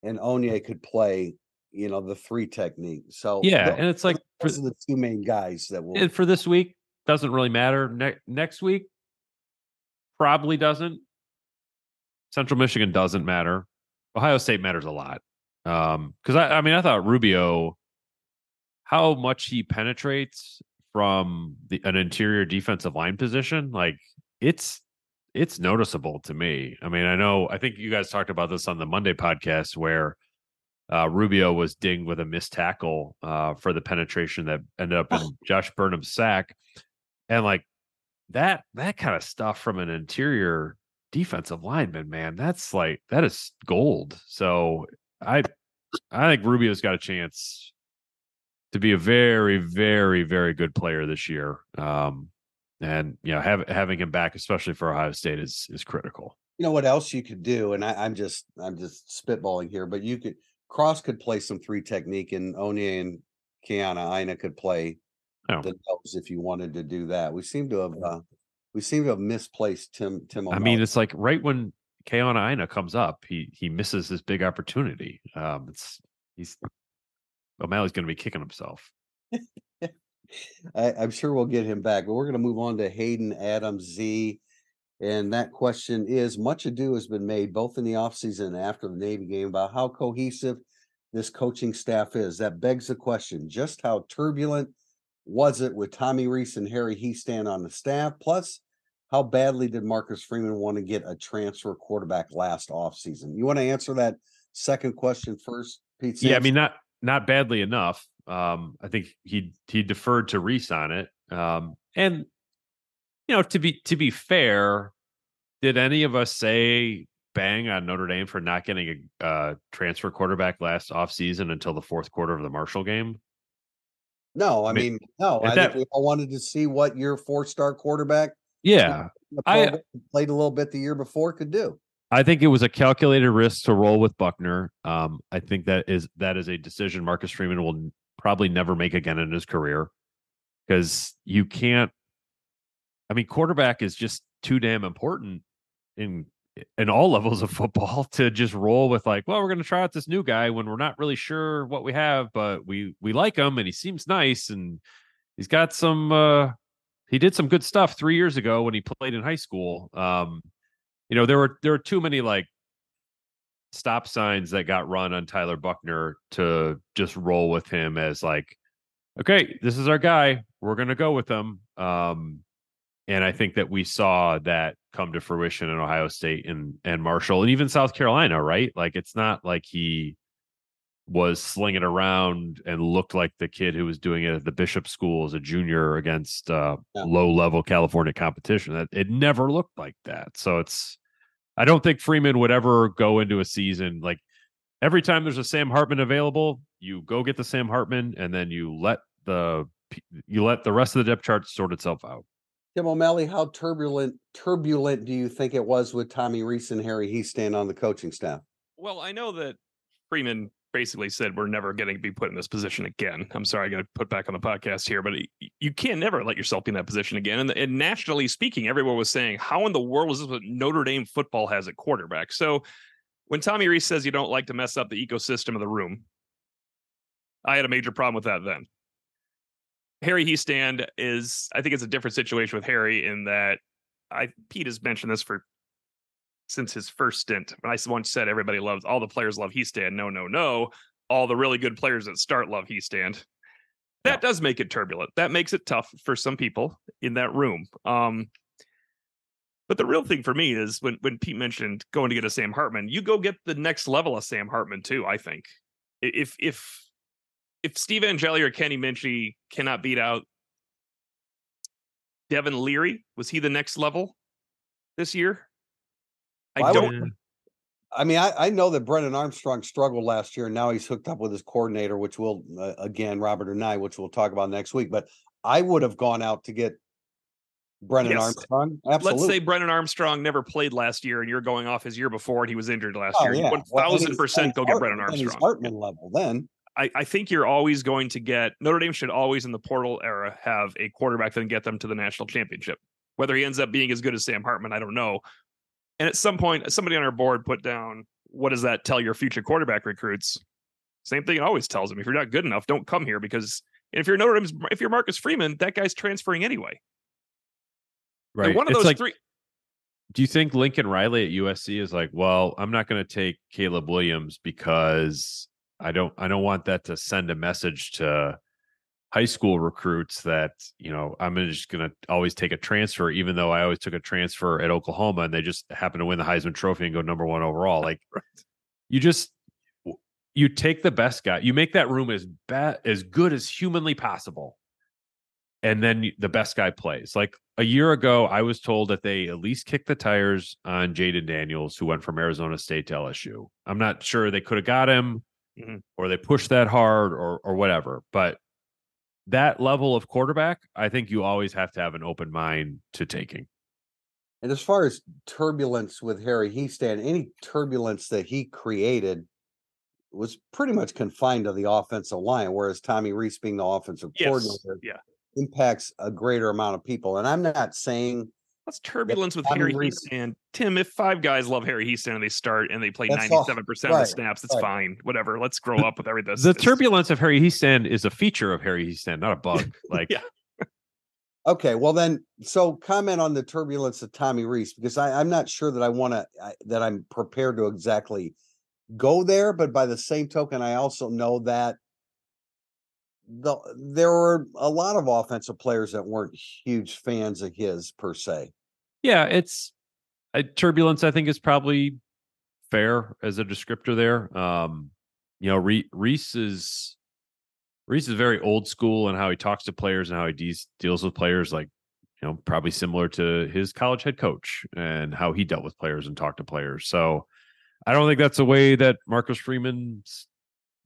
and Onye could play, you know, the three technique. So Yeah, tho- and it's like for, are the two main guys that will and for this week doesn't really matter. Ne- next week probably doesn't. Central Michigan doesn't matter. Ohio State matters a lot. Um, because I, I mean, I thought Rubio, how much he penetrates from the an interior defensive line position, like it's it's noticeable to me. I mean, I know I think you guys talked about this on the Monday podcast where uh, Rubio was dinged with a missed tackle uh, for the penetration that ended up in Josh Burnham's sack, and like that that kind of stuff from an interior defensive lineman, man, that's like that is gold. So I I think Rubio's got a chance to be a very, very, very good player this year. Um, and you know, have, having him back, especially for Ohio State, is is critical. you know what else you could do, and I, I'm just I'm just spitballing here, but you could Cross could play some three technique and Onye and Keanna Ina could play Oh. the nose if you wanted to do that. We seem to have uh, we seem to have misplaced Tim Tim. I mean, it's like right when Keona Ina comes up, he he misses this big opportunity. Um, it's he's O'Malley's going to be kicking himself. I, I'm sure we'll get him back, but we're going to move on to Hayden Adams Z. And that question is much ado has been made both in the offseason and after the Navy game about how cohesive this coaching staff is. That begs the question just how turbulent was it with Tommy Rees and Harry Hiestand on the staff? Plus, how badly did Marcus Freeman want to get a transfer quarterback last offseason? You want to answer that second question first, Pete? Yeah, I mean not not badly enough. Um, I think he he deferred to Rees on it. Um, and you know, to be to be fair, did any of us say bang on Notre Dame for not getting a uh, transfer quarterback last offseason until the fourth quarter of the Marshall game? No, I mean, no, I that- think we all wanted to see what your four-star quarterback Yeah, I- played a little bit the year before could do. I think it was a calculated risk to roll with Buchner. Um, I think that is that is a decision Marcus Freeman will probably never make again in his career because you can't. I mean, quarterback is just too damn important in in all levels of football to just roll with like, well, we're going to try out this new guy when we're not really sure what we have, but we we like him and he seems nice and he's got some. uh He did some good stuff three years ago when he played in high school. Um, you know there were there were too many like stop signs that got run on Tyler Buchner to just roll with him as like okay this is our guy we're to go with him um and I think that we saw that come to fruition in Ohio State and and Marshall and even South Carolina right like it's not like he was slinging around and looked like the kid who was doing it at the Bishop School as a junior against uh, Yeah. low level California competition. That it never looked like that. So it's I don't think Freeman would ever go into a season like every time there's a Sam Hartman available, you go get the Sam Hartman and then you let the you let the rest of the depth chart sort itself out. Tim O'Malley, how turbulent turbulent do you think it was with Tommy Rees and Harry Hiestand on the coaching staff? Well, I know that Freeman basically said we're never going to be put in this position again. I'm sorry, I got to put back on the podcast here, but you can never let yourself be in that position again. And, and nationally speaking, everyone was saying, "How in the world is this what Notre Dame football has at quarterback?" So when Tommy Rees says you don't like to mess up the ecosystem of the room, I had a major problem with that then. Harry Hiestand is, I think it's a different situation with Harry in that I Pete has mentioned this for since his first stint. When I once said everybody loves all the players love Hiestand, no, no, no. All the really good players that start love Hiestand. That does make it turbulent. That makes it tough for some people in that room. Um, but the real thing for me is when when Pete mentioned going to get a Sam Hartman, you go get the next level of Sam Hartman too. I think if if if Steve Angeli or Kenny Minchey cannot beat out Devin Leary, was he the next level this year? I Well, don't. I mean, I, I know that Brennan Armstrong struggled last year, and now he's hooked up with his coordinator, which will uh, again Robert Anae, which we'll talk about next week. But I would have gone out to get Brennan Yes. Armstrong. Absolutely. Let's say Brennan Armstrong never played last year, and you're going off his year before, and he was injured last Oh, year. yeah. One thousand percent, go get he's Armstrong. Hartman level then. I, I think you're always going to get Notre Dame should always in the portal era have a quarterback that can get them to the national championship. Whether he ends up being as good as Sam Hartman, I don't know. And at some point, somebody on our board put down, what does that tell your future quarterback recruits? Same thing it always tells them. If you're not good enough, don't come here because if you're Notre Dame's, if you're Marcus Freeman, that guy's transferring anyway. And one of It's those like, three. do you think Lincoln Riley at USC is like, well, I'm not going to take Caleb Williams because I don't I don't want that to send a message to high school recruits that, you know, I'm just going to always take a transfer even though I always took a transfer at Oklahoma and they just happen to win the Heisman trophy and go number 1 overall. Like you just you take the best guy. You make that room as bad as good as humanly possible. And then the best guy plays. Like a year ago, I was told that they at least kicked the tires on Jayden Daniels, who went from Arizona State to LSU. I'm not sure they could have got him Mhm. or they pushed that hard or or whatever. But that level of quarterback, I think you always have to have an open mind to taking. And as far as turbulence with Harry Hiestand, any turbulence that he created was pretty much confined to the offensive line, whereas Tommy Rees being the offensive Yes. coordinator Yeah. impacts a greater amount of people. And I'm not saying That's turbulence with Tommy Harry Rees- Hiestand. Tim, if five guys love Harry Hiestand and they start and they play That's 97% of the snaps, it's right. fine. Whatever. Let's grow up with everything. The turbulence of Harry Hiestand is a feature of Harry Hiestand, not a bug. Like Yeah. Okay, well then, so comment on the turbulence of Tommy Reese because I, I'm not sure that I want to that I'm prepared to exactly go there, but by the same token, I also know that the there were a lot of offensive players that weren't huge fans of his per se. Yeah, it's uh, turbulence. I think is probably fair as a descriptor there. Um, you know, Re- Rees is Rees is very old school in how he talks to players and how he de- deals with players. Like, you know, probably similar to his college head coach and how he dealt with players and talked to players. So, I don't think that's the way that Marcus Freeman s-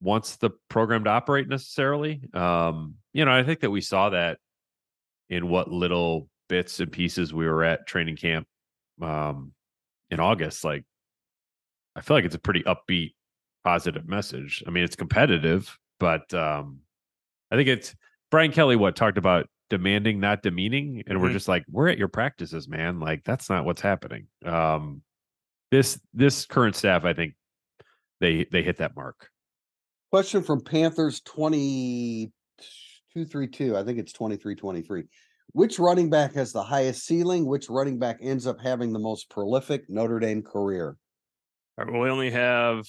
wants the program to operate necessarily. Um, you know, I think that we saw that in what little bits and pieces we were at training camp um, in August. Like, I feel like it's a pretty upbeat, positive message. I mean, it's competitive, but um, I think it's Brian Kelly. What talked about demanding, not demeaning, and we're Mhm. just like, we're at your practices, man. Like, that's not what's happening. Um, this this current staff, I think they they hit that mark. Question from Panthers 2232. I think it's 2323. Which running back has the highest ceiling? Which running back ends up having the most prolific Notre Dame career? All right, well, we only have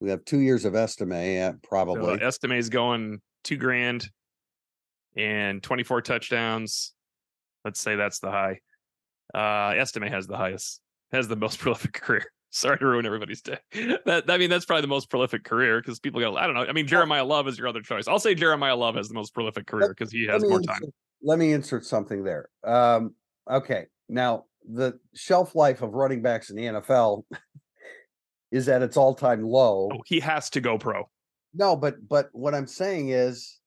We have two years of Estime, yeah, so probably. Estime's going two grand and 24 touchdowns. Let's say that's the high. Uh Estime has the highest, has the most prolific career. Sorry to ruin everybody's day. That I mean, that's probably the most prolific career because people go, I don't know. I mean, Jeremiyah Love is your other choice. I'll say Jeremiyah Love has the most prolific career because he has more time. Let me insert something there. Um, okay. Now, the shelf life of running backs in the NFL is at its all-time low. Oh, he has to go pro. No, but but what I'm saying is,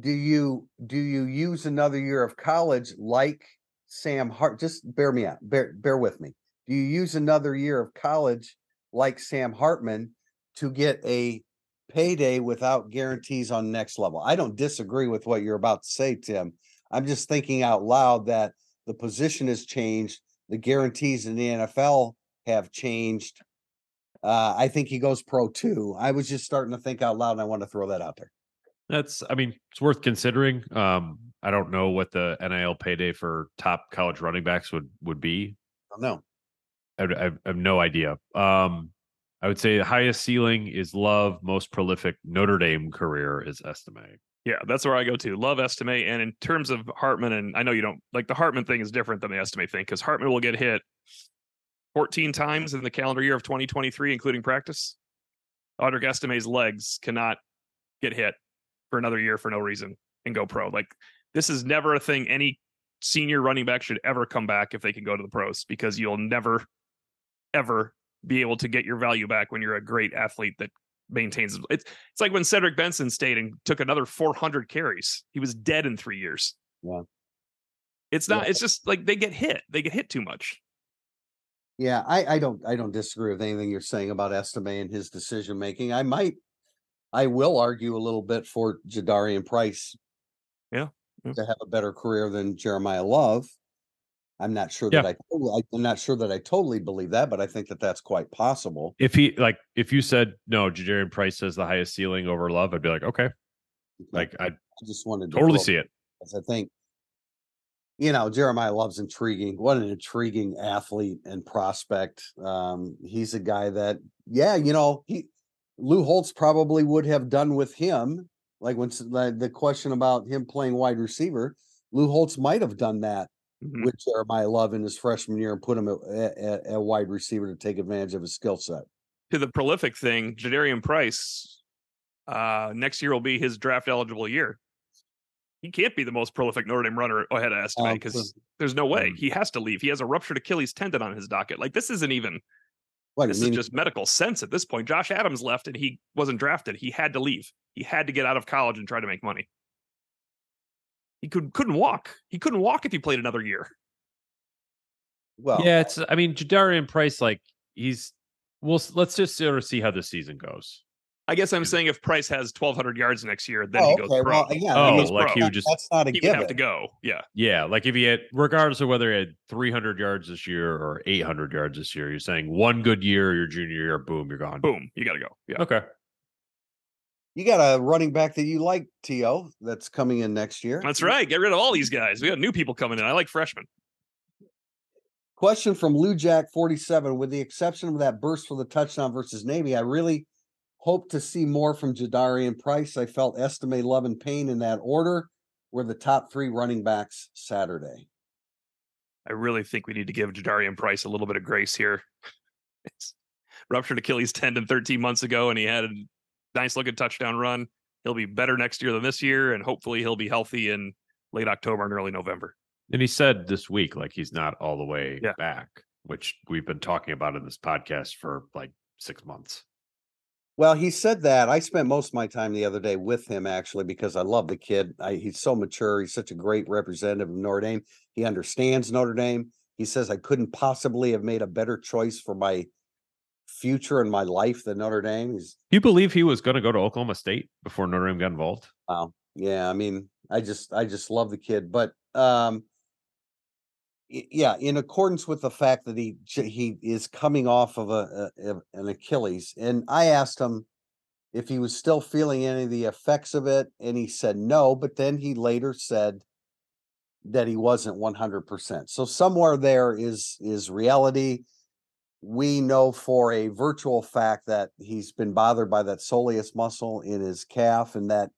do you do you use another year of college like Sam Hart? Just bear me out. Bear bear with me. Do you use another year of college like Sam Hartman to get a payday without guarantees on next level? I don't disagree with what you're about to say, Tim. I'm just thinking out loud that the position has changed. The guarantees in the NFL have changed. Uh, I think he goes pro too. I was just starting to think out loud, and I want to throw that out there. That's, I mean, it's worth considering. Um, I don't know what the NIL payday for top college running backs would would be. No, I, would- I I have no idea. Um, I would say the highest ceiling is Love. Most prolific Notre Dame career is Estime. Yeah, that's where I go to. Love Estime. And in terms of Hartman, and I know you don't like the Hartman thing is different than the Estime thing because Hartman will get hit 14 times in the calendar year of 2023, including practice. Audric Estime's legs cannot get hit for another year for no reason and go pro. Like this is never a thing any senior running back should ever come back if they can go to the pros because you'll never, ever be able to get your value back when you're a great athlete that maintains it's it's like when Cedric Benson stayed and took another 400 carries. He was dead in 3 years. Yeah. It's not Yeah. it's just like they get hit. They get hit too much. yeah, I, I don't, I don't disagree with anything you're saying about Estime and his decision making. I might, I will argue a little bit for Jadarian Price. Yeah, yeah. to have a better career than Jeremiyah Love. I'm not sure that I, totally- I'm not sure that I totally believe that, but I think that that's quite possible. If he like, if you said no, Jadarian Price has the highest ceiling over Love, I'd be like, okay, like I I just wanted to totally see it. I think, you know, Jeremiyah Love's intriguing. What an intriguing athlete and prospect. Um, he's a guy that, yeah, you know, he Lou Holtz probably would have done with him. Like when like the question about him playing wide receiver, Lou Holtz might have done that Mhm. with Jeremiyah Love in his freshman year and put him at, at, at wide receiver to take advantage of his skill set. To the prolific thing, Jadarian Price uh next year will be his draft eligible year. He can't be the most prolific Notre Dame runner ahead of Estime Um, because there's no way Mm. he has to leave. He has a ruptured Achilles tendon on his docket. Like this isn't even What, this I mean, is just medical sense at this point. Josh Adams left and he wasn't drafted. He had to leave. He had to get out of college and try to make money. He could couldn't walk. He couldn't walk if he played another year. well, yeah, it's. I mean, Jadarian Price, like he's Well, let's just sort of see how the season goes. I guess I'm saying if Price has 1,200 yards next year, then Oh, he goes okay. pro. Well, yeah. Oh, mean, like he would just that's not a he would given. have to go. Yeah. Yeah, like if he had, regardless of whether he had 300 yards this year or 800 yards this year, you're saying one good year, your junior year, boom, you're gone. Boom. You got to go. Yeah. Okay. You got a running back that you like, To, that's coming in next year. That's right. Get rid of all these guys. We got new people coming in. I like freshmen. Question from Lou Jack 47. With the exception of that burst for the touchdown versus Navy, I really hope to see more from Jadarian Price. I felt Estime, Love, and Payne in that order were the top three running backs Saturday. I really think we need to give Jadarian Price a little bit of grace here. It's ruptured Achilles tendon 13 months ago, and he had nice looking touchdown run. He'll be better next year than this year, and hopefully he'll be healthy in late October and early November. And he said this week, like he's not all the way Yeah. back, which we've been talking about in this podcast for like six months. Well, he said that. I spent most of my time the other day with him actually because I love the kid. I, he's so mature. He's such a great representative of Notre Dame. He understands Notre Dame. He says I couldn't possibly have made a better choice for my future in my life than Notre Dame. He's Do you believe he was going to go to Oklahoma State before Notre Dame got involved? wow. Yeah, I mean, I just I just love the kid, but um yeah, in accordance with the fact that he he is coming off of a, a an Achilles, and I asked him if he was still feeling any of the effects of it, and he said no. But then he later said that he wasn't one hundred percent. So somewhere there is is reality. We know for a virtual fact that he's been bothered by that soleus muscle in his calf, and that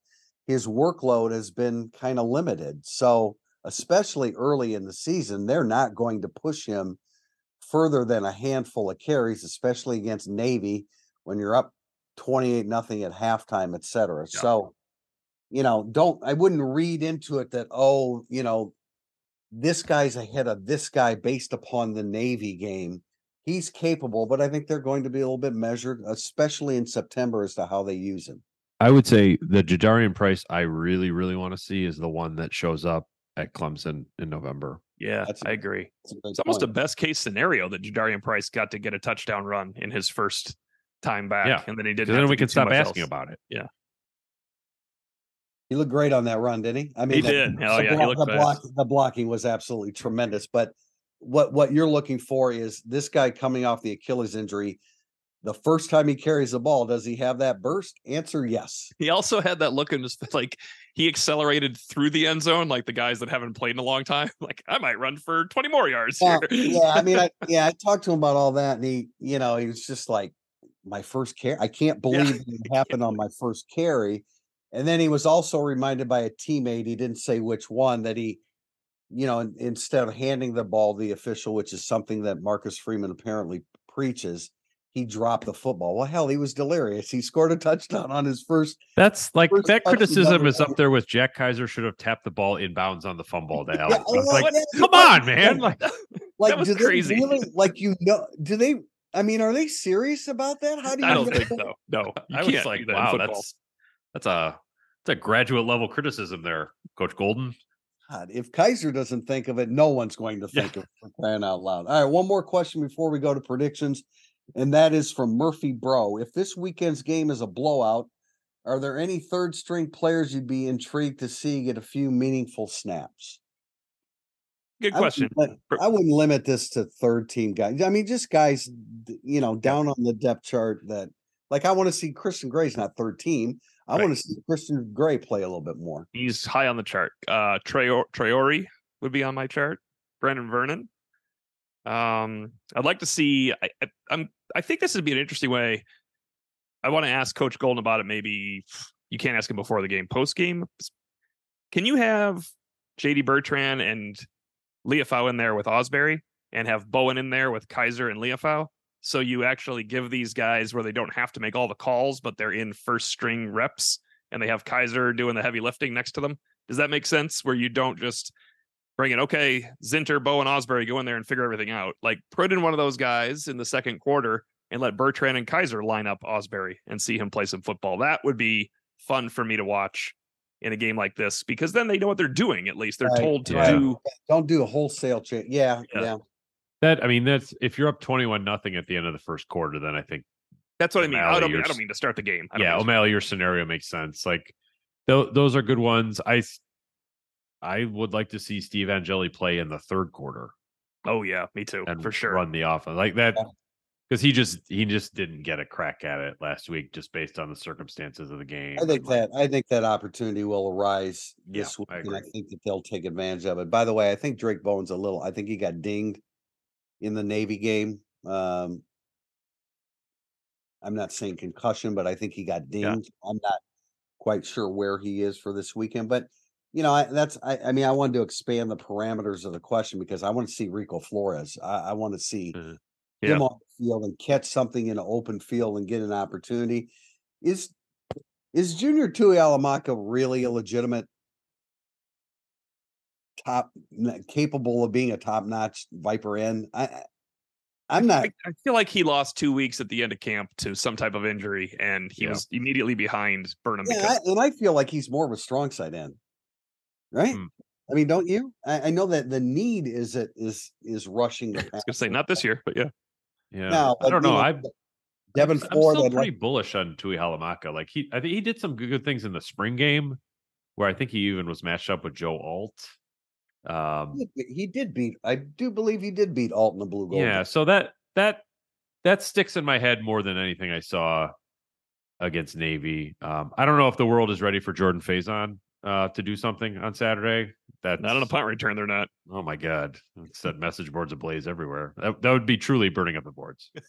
his workload has been kind of limited. So, especially early in the season, they're not going to push him further than a handful of carries, especially against Navy when you're up 28 nothing at halftime, et cetera. Yeah. So, you know, don't I wouldn't read into it that, oh, you know, this guy's ahead of this guy based upon the Navy game. He's capable, but I think they're going to be a little bit measured, especially in September, as to how they use him. I would say the Jadarian Price I really, really want to see is the one that shows up at Clemson in November. Yeah, That's a- I agree. That's a good It's almost a best case scenario that Jadarian Price got to get a touchdown run in his first time back, Yeah. and then he didn't. 'Cause have Then to we do can too stop asking else. about it. Yeah. He looked great on that run, didn't he? I mean, the- did. Oh, the yeah, block- looked the block, the blocking was absolutely tremendous. But what what you're looking for is this guy coming off the Achilles injury. The first time he carries the ball, does he have that burst? Answer yes. He also had that look in his like he accelerated through the end zone, like the guys that haven't played in a long time. Like I might run for 20 more yards Yeah, here. yeah. I mean, I, yeah, I talked to him about all that, and he, you know, he was just like, my first carry. I can't believe it happened on my first carry. And then he was also reminded by a teammate, he didn't say which one, that he, you know, instead of handing the ball to the official, which is something that Marcus Freeman apparently preaches, he dropped the football. Well, hell, he was delirious. He scored a touchdown on his first. That's like First that criticism is up there with Jack Kiser should have tapped the ball inbounds on the fumble to Allen. Yeah, I was well, like, yeah, come like- on, man! Like, Like, was do they crazy. really, like, you know, do they? I mean, are they serious about that? How do you? I don't know think so. No, you I can't was like, that wow, that's that's a that's a graduate level criticism there, Coach Golden. God, if Kiser doesn't think of it, no one's going to Yeah. think of it crying out loud. All right, one more question before we go to predictions, and that is from Murphy Bro. If this weekend's game is a blowout, are there any third string players you'd be intrigued to see get a few meaningful snaps? Good I wouldn't question. I wouldn't limit this to third team guys. I mean, just guys, you know, down on the depth chart that, like, I want to see Christian Gray's not third team. I Right. want to see Christian Gray play a little bit more. He's high on the chart. Uh Traor- Traore would be on my chart. Brenan Vernon. Um, I'd like to see. I, I, I'm. I think this would be an interesting way. I want to ask Coach Golden about it. Maybe you can't ask him before the game. Post game, can you have JD Bertrand and Liufau in there with Ausberry, and have Bowen in there with Kiser and Liufau? So you actually give these guys where they don't have to make all the calls, but they're in first string reps, and they have Kiser doing the heavy lifting next to them. Does that make sense? Where you don't just bring it, okay, Zinter, Bow, and Ausberry go in there and figure everything out. Like put in one of those guys in the second quarter and let Bertrand and Kiser line up Ausberry and see him play some football. That would be fun for me to watch in a game like this because then they know what they're doing. At least they're Right, told to right. do. Don't do a wholesale change. Yeah, Yeah. yeah. That I mean, that's if you're up twenty-one nothing at the end of the first quarter, then I think That's what I mean. I don't, mean, I don't mean to start the game. I don't yeah, mean to- O'Malley, your scenario makes sense. Like th- those are good ones. I I would like to see Steve Angeli play in the third quarter Oh yeah, me too, and for sure. run the offense like that because he just he just didn't get a crack at it last week just based on the circumstances of the game. I think like, that I think that opportunity will arise this I week, and I think that they'll take advantage of it. By the way, I think Drake Bones a little. I think he got dinged in the Navy game. Um, I'm not saying concussion, but I think he got Yeah. dinged. I'm not quite sure where he is for this weekend, but you know, I, that's I, I mean, I wanted to expand the parameters of the question because I want to see Rico Flores. I, I want to see Mhm. Yeah. him on the field and catch something in an open field and get an opportunity. Is is Junior Tuihalamaka really a legitimate top capable of being a top notch Viper end? I I- I'm not I, I feel like he lost two weeks at the end of camp to some type of injury, and he Yeah. was immediately behind Burnham yeah, because I, and I feel like he's more of a strong side end. Right? Hmm. I mean, don't you? I, I know that the need is it is is rushing the I was gonna say not this year, but yeah. yeah, No, I don't know. know, I Devin I'm Ford. still I'd pretty like- bullish on Tuihalamaka. Like he, I think he did some good, good things in the spring game, where I think he even was matched up with Joe Alt. Um, he did- beat. I do believe he did beat Alton the Blue Gold. yeah, so that that that sticks in my head more than anything I saw against Navy. Um, I don't know if the world is ready for Jordan Faison uh, to do something on Saturday. That Not on a punt return, they're not. Oh my god, it set message boards ablaze everywhere. That, that would be truly burning up the boards.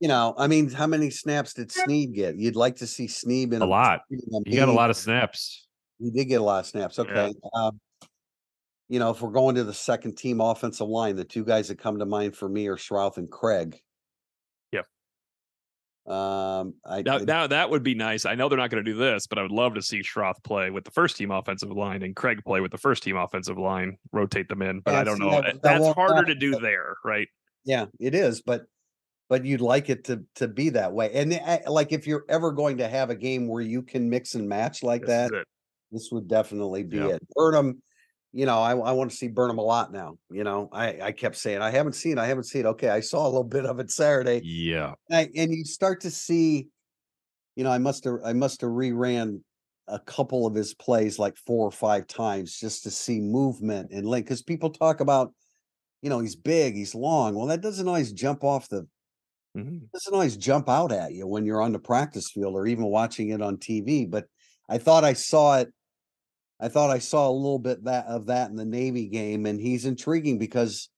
You know, I mean, how many snaps did Sneed get? You'd like to see Sneed in A lot. He got a lot of snaps. He did get a lot of snaps. Yeah. Okay. Um, you know, if we're going to the second team offensive line, the two guys that come to mind for me are Schrauth and Craig. Yep. Um, I, Now, now that would be nice. I know they're not going to do this, but I would love to see Schrauth play with the first team offensive line and Craig play with the first team offensive line, rotate them in. But I don't know. that- Uh, that That's harder to do but- there, right? yeah, it is, but but you'd like it to to be that way. And I, like if you're ever going to have a game where you can mix and match like This that, this would definitely be Yeah. it. Burnham, you know, I, I want to see Burnham a lot now. You know, I, I kept saying I haven't seen, I haven't seen. Okay, I saw a little bit of it Saturday, Yeah, and, I, and you start to see, you know, I must have I must have reran a couple of his plays like four or five times just to see movement and link. Because people talk about, you know, he's big, he's long. Well, that doesn't always jump off the Mhm. doesn't always jump out at you when you're on the practice field or even watching it on TV. But I thought I saw it. I thought I saw a little bit that of that in the Navy game, and he's intriguing because,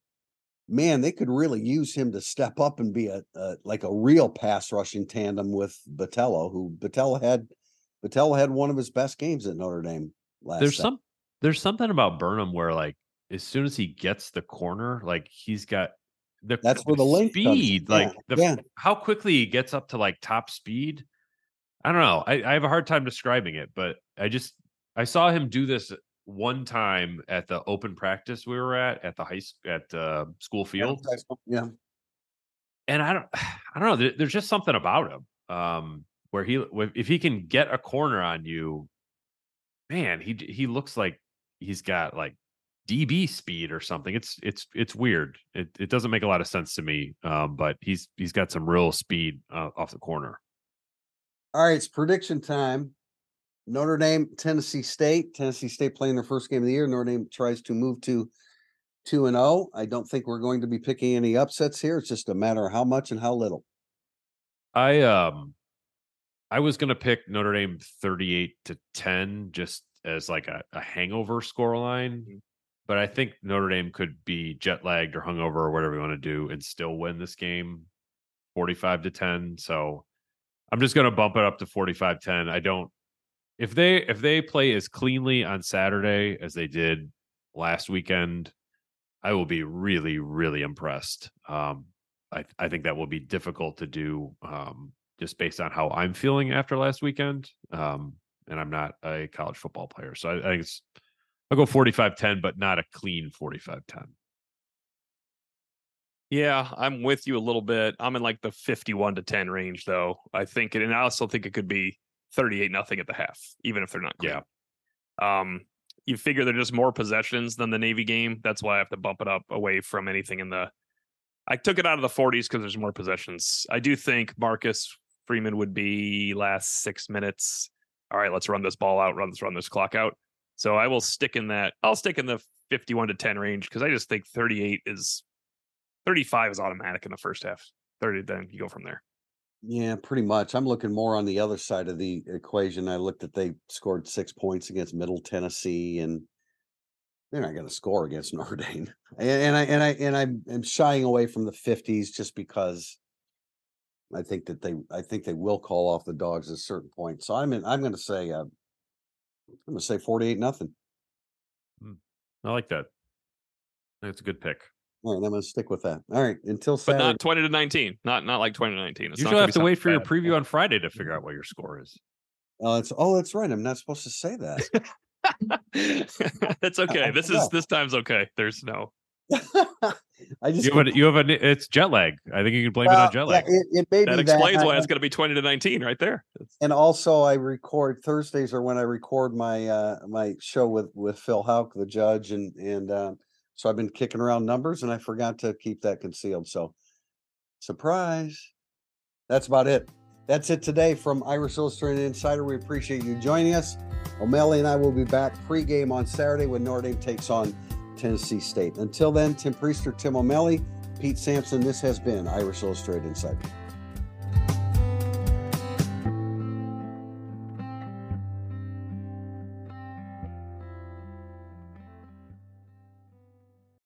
man, they could really use him to step up and be a, a like a real pass rushing tandem with Botelho, who Botelho had. Botelho had one of his best games at Notre Dame last. there's Sat- some there's something about Burnham where like as soon as he gets the corner, like he's got the That's where the in, speed, like the yeah. how quickly he gets up to like top speed. I don't know. I, I have a hard time describing it, but I just I saw him do this one time at the open practice we were at at the high s- at uh, school field. Yeah, and I don't, I don't know. There, there's just something about him um, where he, if he can get a corner on you, man, he he looks like he's got like DB speed or something. It's it's it's weird. It it doesn't make a lot of sense to me. Um, but he's he's got some real speed uh, off the corner. All right, it's prediction time. Notre Dame, Tennessee State. Tennessee State playing their first game of the year. Notre Dame tries to move to two and zero. I don't think we're going to be picking any upsets here. It's just a matter of how much and how little. I um, I was gonna pick Notre Dame 38 to 10 just as like a, a hangover score line. But I think Notre Dame could be jet lagged or hungover or whatever you want to do and still win this game 45 to 10. So I'm just gonna bump it up to 45 10. I don't if they if they play as cleanly on Saturday as they did last weekend, I will be really, really impressed. Um, I I think that will be difficult to do um, just based on how I'm feeling after last weekend. Um, and I'm not a college football player, so I, I think it's I'll go 45-10, but not a clean 45-10. Yeah, I'm with you a little bit. I'm in like the 51 to 10 range, though. I think, it, and I also think it could be 38 nothing at the half, even if they're not. Clean. Yeah. Um, you figure they're just more possessions than the Navy game. That's why I have to bump it up away from anything in the. I took it out of the 40s because there's more possessions. I do think Marcus Freeman would be last six minutes. All right, let's run this ball out, run this, run this clock out. So I will stick in that. I'll stick in the 51 to 10 range because I just think 38 is 35 is automatic in the first half. 30, then you go from there. Yeah, pretty much. I'm looking more on the other side of the equation. I looked at they scored six points against Middle Tennessee, and they're not going to score against Notre Dame. And, and I and I and I'm, shying away from the 50s just because I think that they I think they will call off the dogs at a certain point. So I'm in, I'm going to say uh, I'm going to say 48 nothing. I like that. That's a good pick. All right, I'm going to stick with that. All right, until But not 20 to 19. Not not like 20 to 19. It's You still have to wait something for your bad. preview on Friday to figure out what your score is. Oh, it's oh, that's right. I'm not supposed to say that. it's okay. This is this time's okay. There's no I just You have, a, you have a, it's jet lag. I think you can blame it on jet yeah, lag. it, it may that be explains that. why I- it's going to be 20 to 19 right there. It's- and also I record Thursdays are when I record my uh my show with with Phil Hauk, the judge, and and uh, so I've been kicking around numbers and I forgot to keep that concealed. So surprise. That's about it. That's it today from Irish Illustrated Insider. We appreciate you joining us. O'Malley and I will be back pregame on Saturday when Notre Dame takes on Tennessee State. Until then, Tim Prister, Tim O'Malley, Pete Sampson. This has been Irish Illustrated Insider.